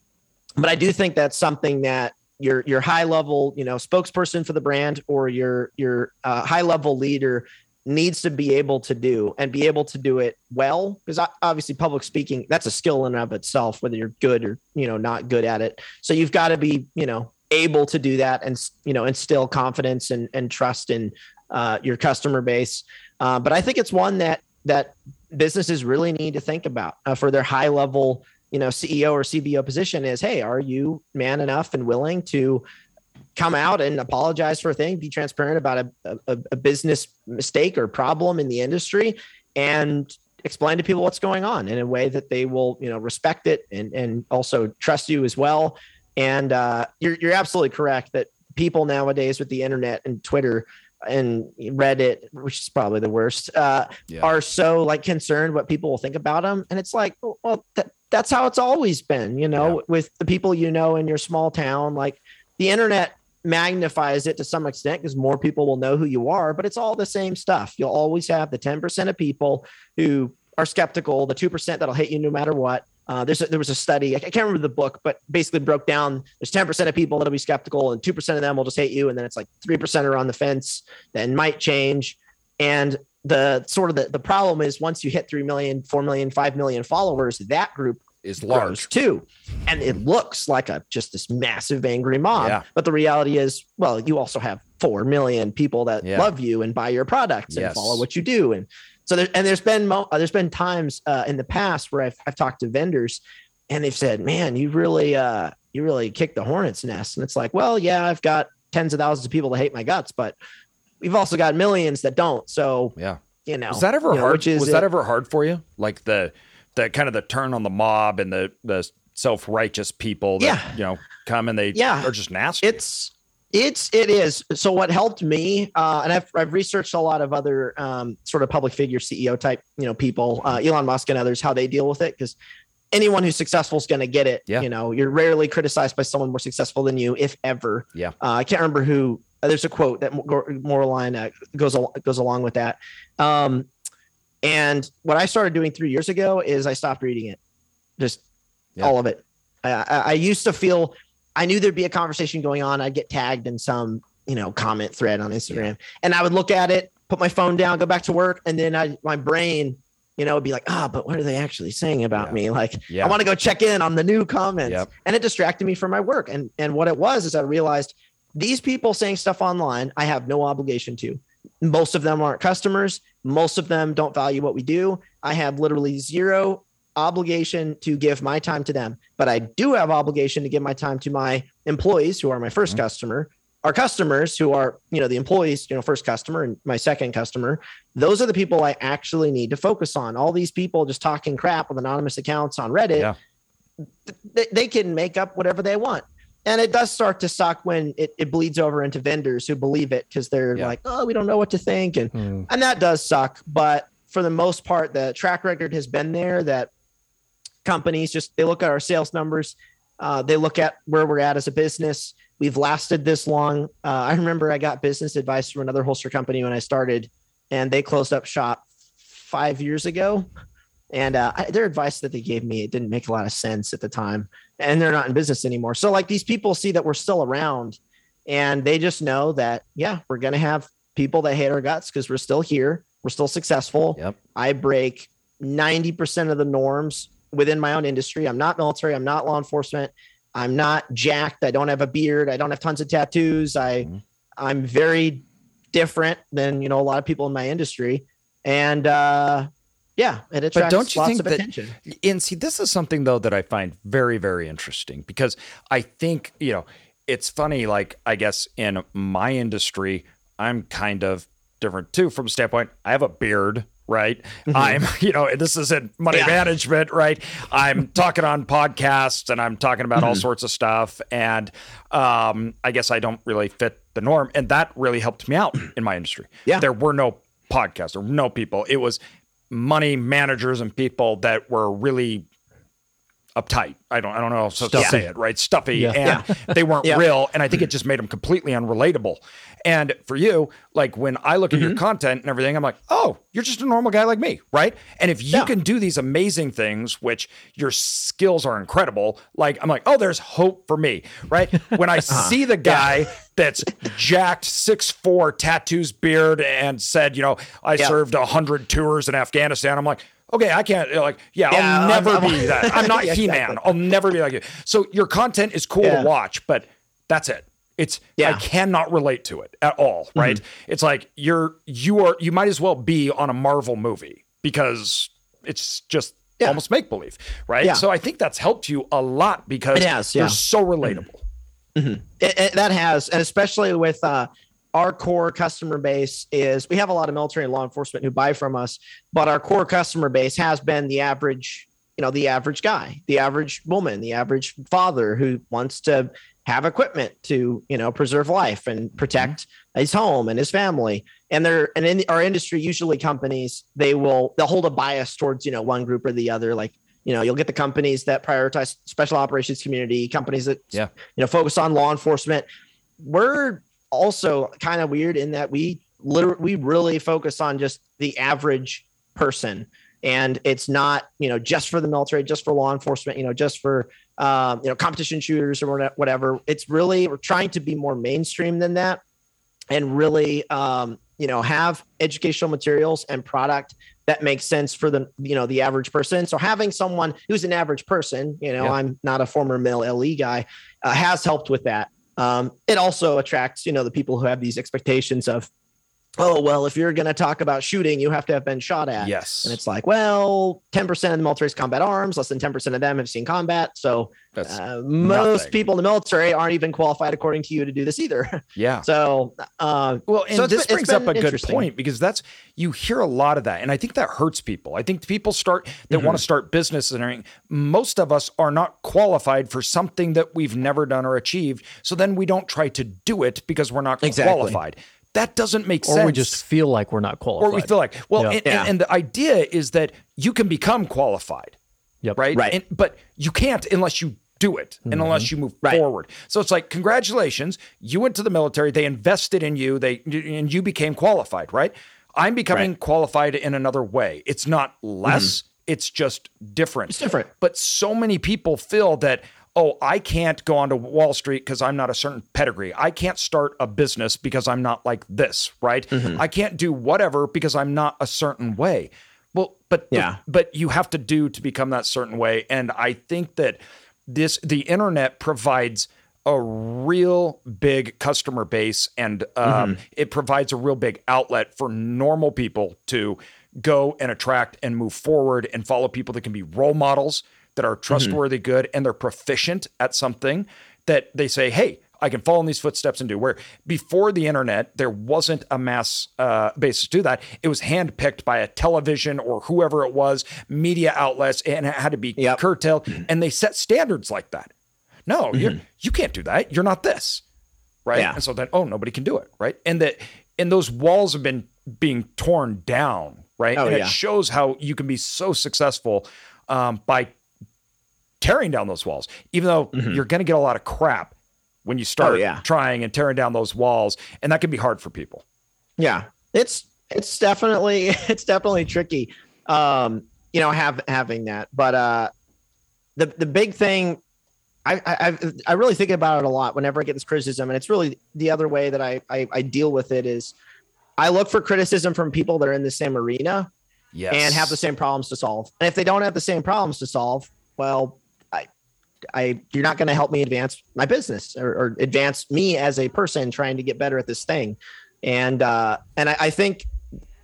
But I do think that's something that your your high level, you know, spokesperson for the brand or your your uh, high level leader needs to be able to do and be able to do it well because obviously public speaking that's a skill in and of itself whether you're good or you know not good at it so you've got to be you know able to do that and you know instill confidence and, and trust in uh, your customer base. Uh, but I think it's one that that businesses really need to think about uh, for their high level, you know, CEO or CVO position. Is hey, are you man enough and willing to come out and apologize for a thing, be transparent about a, a, a business mistake or problem in the industry, and explain to people what's going on in a way that they will, you know, respect it and and also trust you as well. And uh, you're you're absolutely correct that people nowadays with the internet and Twitter and Reddit, which is probably the worst, uh, yeah. are so like concerned what people will think about them. And it's like, well, that, that's how it's always been, you know, yeah. with the people you know in your small town. Like the internet magnifies it to some extent because more people will know who you are, but it's all the same stuff. You'll always have the 10% of people who are skeptical, the 2% that'll hate you no matter what. Uh, there's a, there was a study, I can't remember the book, but basically broke down there's 10% of people that'll be skeptical and 2% of them will just hate you. And then it's like 3% are on the fence, then might change. And the sort of the, the problem is once you hit 3 million, 4 million, 5 million followers, that group is large too. And it looks like a just this massive angry mob. Yeah. But the reality is, well, you also have 4 million people that yeah. love you and buy your products and yes. follow what you do. And so there, and there's been mo- uh, there's been times uh, in the past where I've, I've talked to vendors and they've said, "Man, you really uh, you really kicked the hornet's nest." And it's like, well, yeah, I've got tens of thousands of people that hate my guts, but we've also got millions that don't. So yeah, you know, was that ever know, hard? Was it? that ever hard for you? Like the the kind of the turn on the mob and the the self righteous people that yeah. you know come and they yeah. are just nasty. It's it's it is. So what helped me, uh, and I've I've researched a lot of other um, sort of public figure CEO type you know people, uh, Elon Musk and others, how they deal with it because anyone who's successful is going to get it. Yeah. You know, you're rarely criticized by someone more successful than you, if ever. Yeah. Uh, I can't remember who. Uh, there's a quote that more line uh, goes al- goes along with that. Um, and what I started doing three years ago is I stopped reading it, just yeah. all of it. I, I, I used to feel I knew there'd be a conversation going on. I'd get tagged in some, you know, comment thread on Instagram, and I would look at it, put my phone down, go back to work, and then I my brain, you know, would be like, ah, oh, but what are they actually saying about yeah. me? Like, yeah. I want to go check in on the new comments, yep. and it distracted me from my work. And and what it was is I realized these people saying stuff online, I have no obligation to. Most of them aren't customers. Most of them don't value what we do. I have literally zero obligation to give my time to them, but I do have obligation to give my time to my employees who are my 1st mm-hmm. customer, our customers who are, you know, the employees, you know, first customer and my second customer. Those are the people I actually need to focus on. All these people just talking crap with anonymous accounts on Reddit, yeah. they, they can make up whatever they want. And it does start to suck when it, it bleeds over into vendors who believe it because they're yeah. like, oh, we don't know what to think. And mm. and that does suck. But for the most part, the track record has been there that companies just they look at our sales numbers uh, they look at where we're at as a business. We've lasted this long. Uh, i remember i got business advice from another holster company when i started and they closed up shop five years ago. And uh, their advice that they gave me it didn't make a lot of sense at the time. And they're not in business anymore. So like these people see that we're still around and they just know that yeah we're going to have people that hate our guts because we're still here. We're still successful. Yep. i break 90% of the norms within my own industry. I'm not military. I'm not law enforcement. I'm not jacked. I don't have a beard. I don't have tons of tattoos. I mm-hmm. I'm very different than you know a lot of people in my industry, and uh, yeah, it attracts but don't you think that, attention. And see, this is something though that I find very very interesting because I think you know it's funny. Like I guess in my industry, I'm kind of different too from standpoint. I have a beard right? Mm-hmm. I'm, you know, this isn't money yeah. management, right? I'm talking on podcasts and I'm talking about mm-hmm. all sorts of stuff. And um, I guess I don't really fit the norm. And that really helped me out in my industry. Yeah. There were no podcasts or no people. It was money managers and people that were really uptight. I don't I don't know how to say it, right? Stuffy. Yeah. And yeah. they weren't yeah. real. And I think it just made them completely unrelatable. And for you, like when I look at mm-hmm. your content and everything, I'm like, oh, you're just a normal guy like me, right? And if you can do these amazing things, which your skills are incredible, like I'm like, oh, there's hope for me, right? When I uh-huh. see the guy that's jacked, six four, tattoos, beard, and said, you know, I served a hundred tours in Afghanistan, I'm like, okay, I can't like, yeah, I'll never I'm, be that. I'm not He Man. I'll never be like you. So your content is cool to watch, but that's it It's Yeah. I cannot relate to it at all, mm-hmm. right? It's like you're you are you might as well be on a Marvel movie because it's just Yeah. almost make believe, right? Yeah. So I think that's helped you a lot because It has, yeah. you're so mm-hmm. relatable. Mm-hmm. It, it- that has, and especially with uh, our core customer base, is we have a lot of military and law enforcement who buy from us, but our core customer base has been the average, you know, the average guy, the average woman, the average father who wants to have equipment to, you know, preserve life and protect mm-hmm. his home and his family. And they're and in our industry, usually companies they will they'll hold a bias towards you know one group or the other, like you know you'll get the companies that prioritize special operations community companies that Yeah. you know focus on law enforcement we're also kind of weird in that we literally we really focus on just the average person. And it's not you know just for the military just for law enforcement you know just for um, you know competition shooters or whatever. It's really we're trying to be more mainstream than that and really um, you know have educational materials and product that makes sense for the you know the average person. So having someone who's an average person you know Yeah. i'm not a former male le guy uh, has helped with that um, it also attracts you know the people who have these expectations of oh well if you're going to talk about shooting you have to have been shot at Yes. and it's like well 10% of the military's combat arms less than 10% of them have seen combat so uh, most people in the military aren't even qualified according to you to do this either yeah. so uh, Well, and So this been- brings up a good point because that's you hear a lot of that, and I think that hurts people. I think people start that Mm-hmm. want to start business and everything. Most of us are not qualified for something that we've never done or achieved, so then we don't try to do it because we're not Exactly. qualified. That doesn't make Or sense. Or we just feel like we're not qualified. or we feel like well, Yeah. and, Yeah. and, and the idea is that you can become qualified Yep. right? Right. And, but you can't unless you do it and mm-hmm. unless you move Right. forward. So it's like, congratulations, you went to the military, they invested in you, they and you became qualified, right? I'm becoming qualified in another way. It's not mm-hmm. less, it's just different. It's different. But so many people feel that, oh, I can't go onto Wall Street because I'm not a certain pedigree. I can't start a business because I'm not like this, right? I can't do whatever because I'm not a certain way. Well, but the- Yeah. but you have to do to become that certain way. And I think that this the internet provides a real big customer base and um, it provides a real big outlet for normal people to go and attract and move forward and follow people that can be role models that are trustworthy good and they're proficient at something that they say hey i can follow in these footsteps and do where before the internet there wasn't a mass uh, basis to do that it was handpicked by a television or whoever it was media outlets and it had to be Yep. curtailed and they set standards like that no, you you can't do that. You're not this, right? Yeah. And so then, oh, nobody can do it, right? And that and those walls have been being torn down, right? Oh, and yeah. it shows how you can be so successful um, by tearing down those walls, even though you're going to get a lot of crap when you start Mm-hmm. Oh, yeah. trying and tearing down those walls, and that can be hard for people. yeah it's it's definitely it's definitely tricky um you know have having that but uh the the big thing I, I I really think about it a lot whenever I get this criticism, and it's really the other way that I, I I deal with it is I look for criticism from people that are in the same arena Yes. and have the same problems to solve. And if they don't have the same problems to solve, well, I, you're not going to help me advance my business or, or advance me as a person trying to get better at this thing. And, uh, and I, I think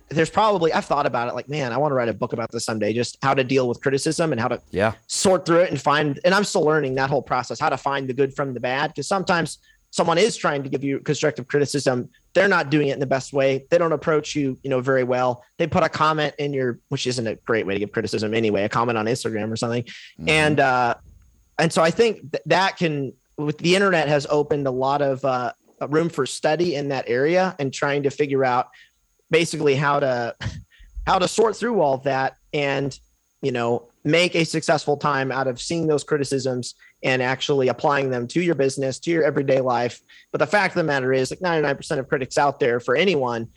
there's probably, I've thought about it like, man, I want to write a book about this someday, just how to deal with criticism and how to Yeah. sort through it and find, and I'm still learning that whole process, how to find the good from the bad. Cause sometimes someone is trying to give you constructive criticism. They're not doing it in the best way. They don't approach you, you know, very well. They put a comment in your, which isn't a great way to give criticism anyway, a comment on Instagram or something. And, uh, and so I think th- that can, with the internet has opened a lot of, uh, room for study in that area and trying to figure out basically how to, how to sort through all that and, you know, make a successful time out of seeing those criticisms and actually applying them to your business, to your everyday life. But the fact of the matter is, like 99% of critics out there for anyone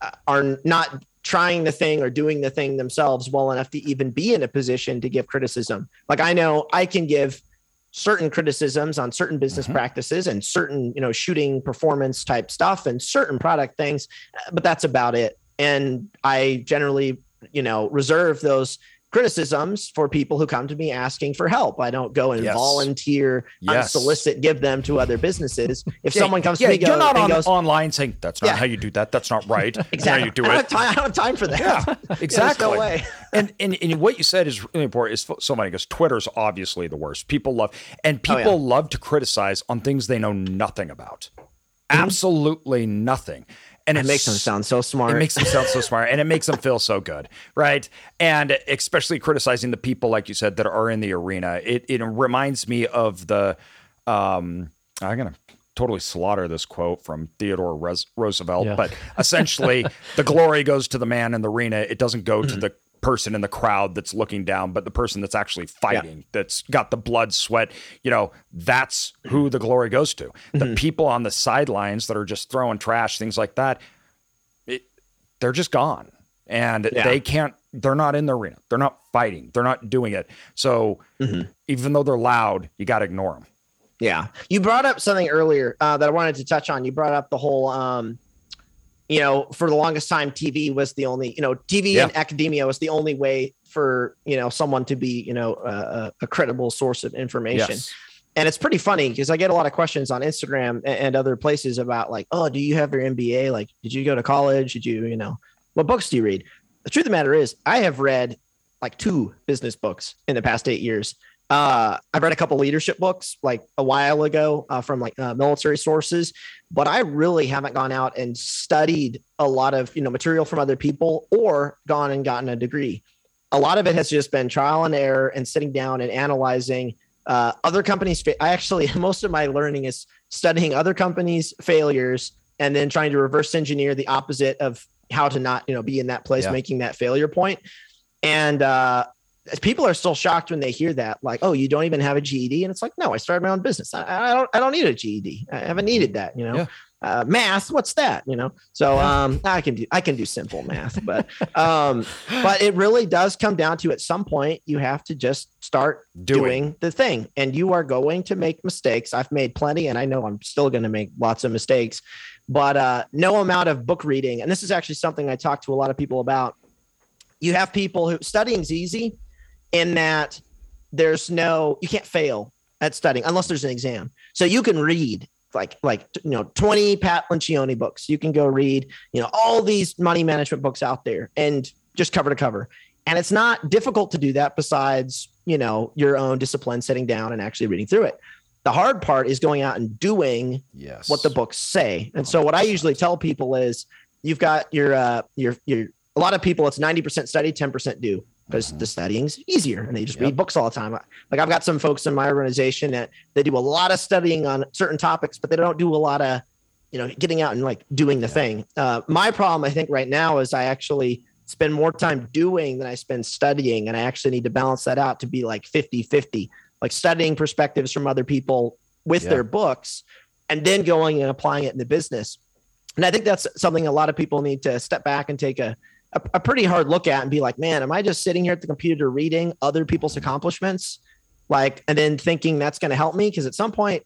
uh, are not trying the thing or doing the thing themselves well enough to even be in a position to give criticism. Like I know I can give certain criticisms on certain business Mhm. practices and certain, you know, shooting performance type stuff and certain product things, but that's about it. And I generally, you know, reserve those criticisms for people who come to me asking for help. I don't go and Yes. volunteer, Yes. unsolicit, give them to other businesses. If Yeah, someone comes yeah, to me you're go, not and on, goes, online saying that's not Yeah. how you do that. That's not right. Exactly, how you do I don't, it. time, I don't have time for that. Yeah, exactly. no way. and, and and what you said is really important. Is so funny because Twitter's obviously the worst. People love and Oh, people yeah. love to criticize on things they know nothing about. Mm-hmm. Absolutely nothing. And It makes them sound so smart. It makes them sound so smart and it makes them feel so good, right? And especially criticizing the people, like you said, that are in the arena. It it reminds me of the um I'm gonna totally slaughter this quote from Theodore Roosevelt, Yeah. but essentially the glory goes to the man in the arena. It doesn't go Mm-hmm. to the person in the crowd that's looking down, but the person that's actually fighting, that's got the blood, sweat, you know, that's who the glory goes to. The Mm-hmm. people on the sidelines that are just throwing trash, things like that, it, they're just gone. And Yeah. they can't, they're not in the arena. They're not fighting. They're not doing it. So Mm-hmm. even though they're loud, you got to ignore them. Yeah. You brought up something earlier uh, that I wanted to touch on. You brought up the whole, um, you know, for the longest time, TV was the only, you know, TV Yeah. and academia was the only way for, you know, someone to be, you know, uh, a credible source of information. Yes. And it's pretty funny because I get a lot of questions on Instagram a- and other places about like, oh, do you have your MBA? Like, did you go to college? Did you, you know, what books do you read? The truth of the matter is, I have read like two business books in the past eight years. Uh, I've read a couple leadership books like a while ago uh, from like uh, military sources, but I really haven't gone out and studied a lot of you know material from other people or gone and gotten a degree. A lot of it has just been trial and error and sitting down and analyzing uh, other companies. Fa- I actually most of my learning is studying other companies' failures and then trying to reverse engineer the opposite of how to not you know be in that place, Yeah. making that failure point. And uh, people are still shocked when they hear that, like, "Oh, you don't even have a GED," and it's like, "No, I started my own business. I, I don't, I don't need a GED. I haven't needed that. You know, Yeah. uh, math, what's that? You know." So, um, I can do, I can do simple math, but, um, but it really does come down to at some point you have to just start Doing. doing the thing, and you are going to make mistakes. I've made plenty, and I know I'm still going to make lots of mistakes, but uh, no amount of book reading, and this is actually something I talk to a lot of people about. You have people who studying's easy in that there's no you can't fail at studying unless there's an exam. So you can read like like you know 20 Pat Lencioni books. You can go read, you know, all these money management books out there and just cover to cover. And it's not difficult to do that besides, you know, your own discipline sitting down and actually reading through it. The hard part is going out and doing Yes. what the books say. And so what I usually tell people is you've got your uh your your a lot of people it's 90% study, 10% do because the studying's easier and they just Yep. read books all the time. Like I've got some folks in my organization that they do a lot of studying on certain topics, but they don't do a lot of, you know, getting out and like doing the thing. Uh, my problem, I think, right now is I actually spend more time doing than I spend studying. And I actually need to balance that out to be like 50 50, like studying perspectives from other people with Yeah. their books and then going and applying it in the business. And I think that's something a lot of people need to step back and take a, a, a pretty hard look at and be like, man, am I just sitting here at the computer reading other people's accomplishments? Like, and then thinking that's going to help me? Because at some point,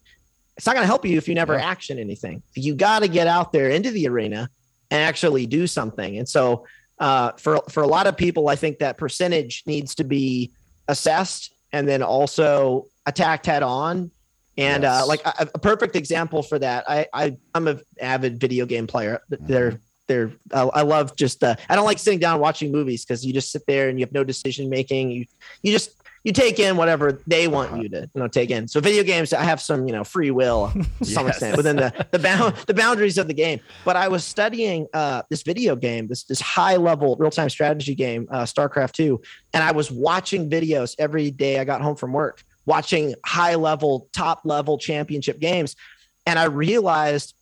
it's not going to help you if you never Yeah. action anything. You got to get out there into the arena and actually do something. And so, uh, for for a lot of people, I think that percentage needs to be assessed and then also attacked head on. And uh, like a, a perfect example for that, I, I I'm an avid video game player. They're they're I, I love just uh, I don't like sitting down watching movies because you just sit there and you have no decision making. You you just you take in whatever they want you to you know take in. So video games, I have some you know free will to some Yes. extent within the the bound the boundaries of the game. But I was studying uh, this video game, this this high level real time strategy game, uh, StarCraft two, and I was watching videos every day. I got home from work, watching high level, top level championship games, and I realized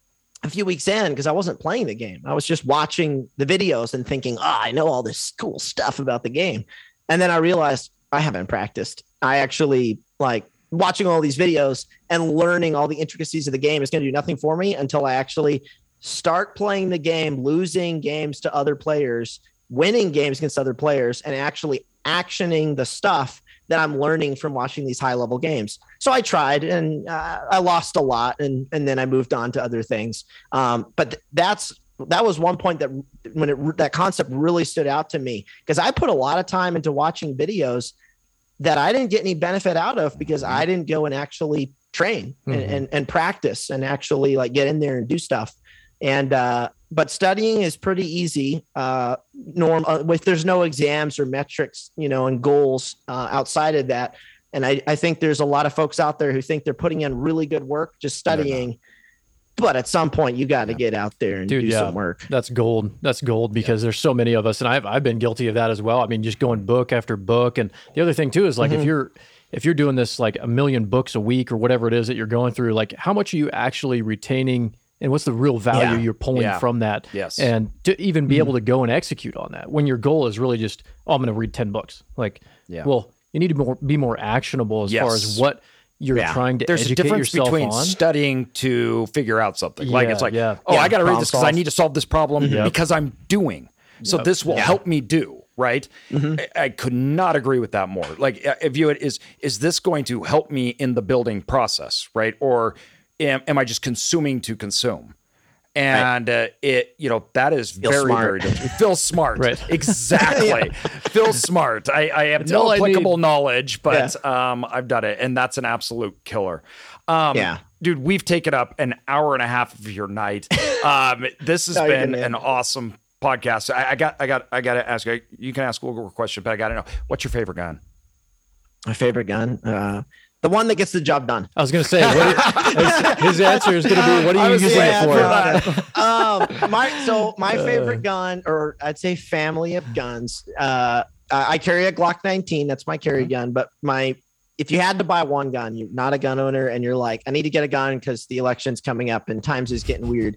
a few weeks in because I wasn't playing the game. I was just watching the videos and thinking, "Ah, I know all this cool stuff about the game." And then I realized I haven't practiced. I actually like watching all these videos and learning all the intricacies of the game is going to do nothing for me until I actually start playing the game, losing games to other players, winning games against other players, and actually actioning the stuff that I'm learning from watching these high level games. So I tried and uh, I lost a lot, and and then I moved on to other things. Um, but th- that's that was one point that when it that concept really stood out to me because I put a lot of time into watching videos that I didn't get any benefit out of because I didn't go and actually train and, Mhm. and, and practice and actually like get in there and do stuff. And uh, but studying is pretty easy. Uh, norm uh, with there's no exams or metrics, you know, and goals uh, outside of that. And I, I think there's a lot of folks out there who think they're putting in really good work just studying. But at some point, you got to get out there and Dude, do yeah. some work. That's gold. That's gold because there's so many of us, and I've I've been guilty of that as well. I mean, just going book after book, and the other thing too is like if Mhm. you're if you're doing this like a million books a week or whatever it is that you're going through, like how much are you actually retaining, and what's the real value Yeah. you're pulling Yeah. from that? Yes. and to even Mm-hmm. be able to go and execute on that when your goal is really just oh i'm going to read 10 books like Yeah. well you need to be more, be more actionable as far as what you're Yeah. trying to There's a difference yourself between on studying to figure out something. like it's like, yeah. oh, I got to read this because I need to solve this problem Yep. because I'm doing. So this will help me do right. Mm-hmm. I, I could not agree with that more. Like, if you is is this going to help me in the building process, right? Or am, am I just consuming to consume? And uh, it, you know, that is Feel very, smart. very different. Feel smart, Right. Exactly. Feel smart. I, I have no applicable knowledge, but um, I've done it, and that's an absolute killer. Um, Yeah. dude, we've taken up an hour and a half of your night. Um, this has No, been an awesome podcast. I, I got, I got, I got to ask. you- You can ask Google a question, but I got to know what's your favorite gun. My favorite gun, uh, the one that gets the job done. i was going to say what his, his answer is going to be what are you was using yeah, it for for um, my so my favorite gun, or I'd say family of guns. Uh, I I carry a Glock 19. That's my carry gun. But my if you had to buy one gun, you're not a gun owner, and you're like, I need to get a gun because the election's coming up and times is getting weird.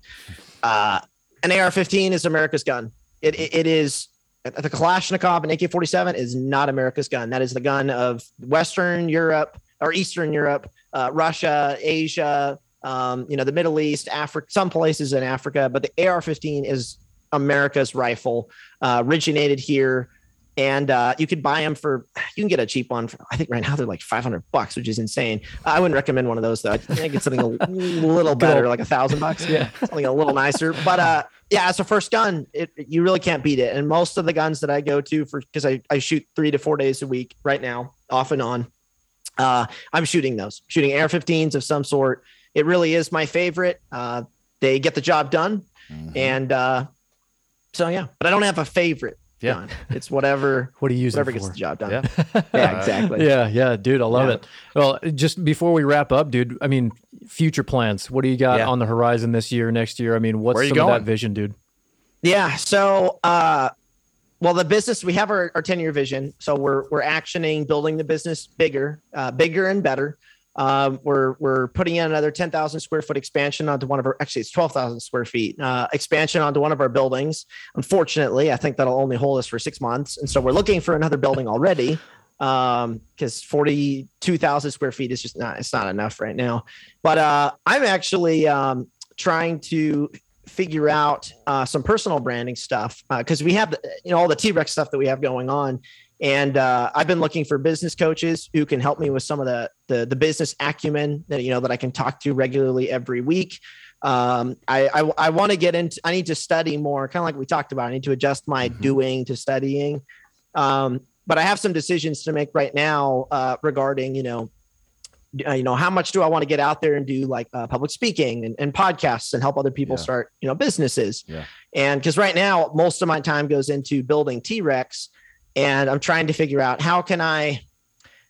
Uh, an AR-15 is America's gun. It it, it is. The Kalashnikov and AK-47 is not America's gun. That is the gun of Western Europe or Eastern Europe, uh, Russia, Asia, um, you know, the Middle East, Africa, some places in Africa. But the AR-15 is America's rifle, uh, originated here, and uh, you could buy them for. You can get a cheap one. For, I think right now they're like 500 bucks, which is insane. I wouldn't recommend one of those though. I think I get something a little better, like a thousand bucks. Yeah. something a little nicer. But uh, yeah, as a first gun, it, you really can't beat it. And most of the guns that I go to for because I, I shoot three to four days a week right now, off and on. Uh, I'm shooting those, shooting AR-15s of some sort. It really is my favorite. Uh, they get the job done, and uh, so yeah. But I don't have a favorite Yeah. gun. It's whatever what are you using whatever it gets the job done. Yeah. Yeah, exactly. yeah yeah dude i love Yeah. it well just before we wrap up dude i mean future plans what do you got Yeah. on the horizon this year next year i mean what's Where are you some of that vision dude Yeah. So, uh, well, the business we have our, our 10 year vision. So we're we're actioning building the business bigger, uh, bigger and better. Um, we're we're putting in another 10,000 square foot expansion onto one of our actually it's 12,000 square feet uh, expansion onto one of our buildings. Unfortunately, I think that'll only hold us for six months, and so we're looking for another building already um because 42,000 square feet is just not it's not enough right now. But uh, I'm actually um, trying to figure out uh, some personal branding stuff because we have you know all the T-Rex stuff that we have going on, and uh, I've been looking for business coaches who can help me with some of the the, the business acumen that you know that I can talk to regularly every week. Um, I I, I want to get into. I need to study more, kind of like we talked about. I need to adjust my Mhm. doing to studying. Um, but I have some decisions to make right now uh, regarding you know uh, you know how much do i want to get out there and do like uh, public speaking and, and podcasts and help other people Yeah. start you know businesses Yeah. and because right now most of my time goes into building t-rex and i'm trying to figure out how can i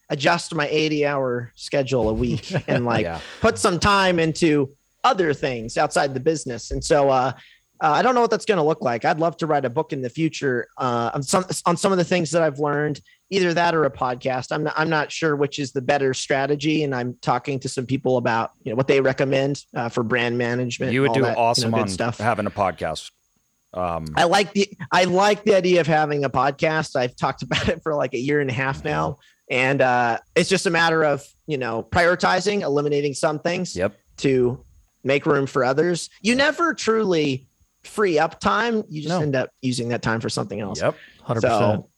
adjust my 80 hour schedule a week and like yeah. put some time into other things outside the business. And so uh, uh, I don't know what that's going to look like. I'd love to write a book in the future uh, on some on some of the things that I've learned, either that or a podcast. I'm not, I'm not sure which is the better strategy, and I'm talking to some people about you know what they recommend uh, for brand management. You would all do that, awesome you know, on stuff. having a podcast. Um, I like the I like the idea of having a podcast. I've talked about it for like a year and a half now, and uh, it's just a matter of you know prioritizing, eliminating some things yep. to make room for others. You never truly free up time. You just No. end up using that time for something else. Yep. 100% So,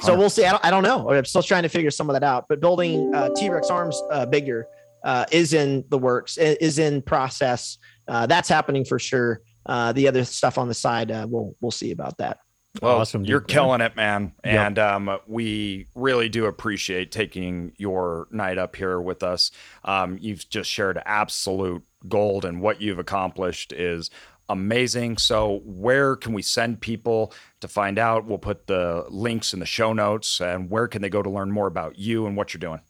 so we'll see. I don't, I don't know. I'm still trying to figure some of that out. But building uh, T Rex arms uh, bigger uh, is in the works. Is in process. Uh, that's happening for sure. uh, the other stuff on the side, uh, we'll we'll see about that. Well, awesome, you're killing it, man. Yep. And um, we really do appreciate taking your night up here with us. Um, you've just shared absolute gold, and what you've accomplished is amazing. So, where can we send people to find out? We'll put the links in the show notes. And where can they go to learn more about you and what you're doing?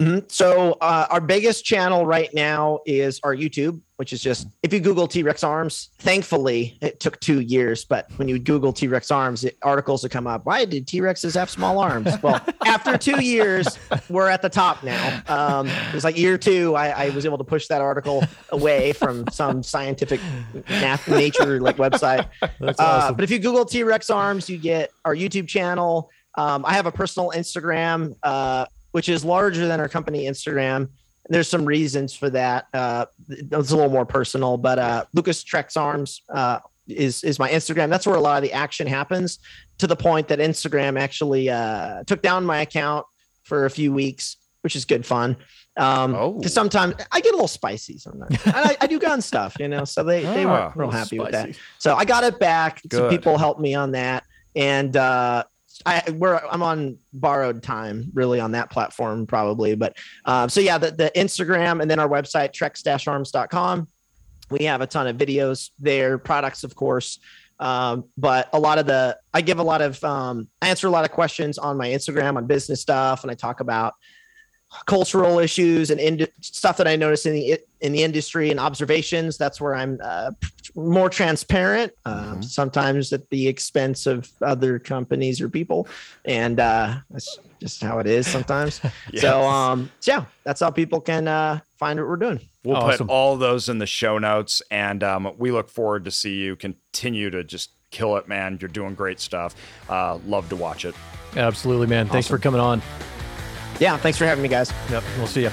Mm-hmm. So uh, our biggest channel right now is our YouTube, which is just if you Google T Rex arms. Thankfully, it took two years, but when you Google T Rex arms, it, articles will come up. Why did T Rexes have small arms? Well, after two years, we're at the top now. Um, it was like year two, I, I, was able to push that article away from some scientific math, nature like website. That's uh. But if you Google T Rex arms, you get our YouTube channel. Um, I have a personal Instagram. Uh, which is larger than our company Instagram. There's some reasons for that. Uh, it's a little more personal, but uh, Lucas Trex Arms uh, is is my Instagram. That's where a lot of the action happens. To the point that Instagram actually uh, took down my account for a few weeks, which is good fun. Um, oh. sometimes I get a little spicy sometimes. I, I, do gun stuff, you know, so they, they weren't ah, real happy spicy. with that. So I got it back. Good. Some people helped me on that. And uh, I we're I'm on borrowed time really on that platform probably, but um, so yeah, the, the Instagram and then our website trex-arms.com. We have a ton of videos there, products of course, um, but a lot of the I give a lot of um, I answer a lot of questions on my Instagram on business stuff, and I talk about cultural issues and ind- stuff that I notice in the in the industry and observations. That's where I'm uh, more transparent. Um, mm-hmm. Sometimes at the expense of other companies or people, and uh, that's just how it is sometimes. yes. So, um, so yeah, that's how people can uh, find what we're doing. We'll awesome. put all those in the show notes, and um, we look forward to see you continue to just kill it, man. You're doing great stuff. Uh, love to watch it. Absolutely, man. Awesome. Thanks for coming on. Yeah, thanks for having me, guys. Yep, we'll see you.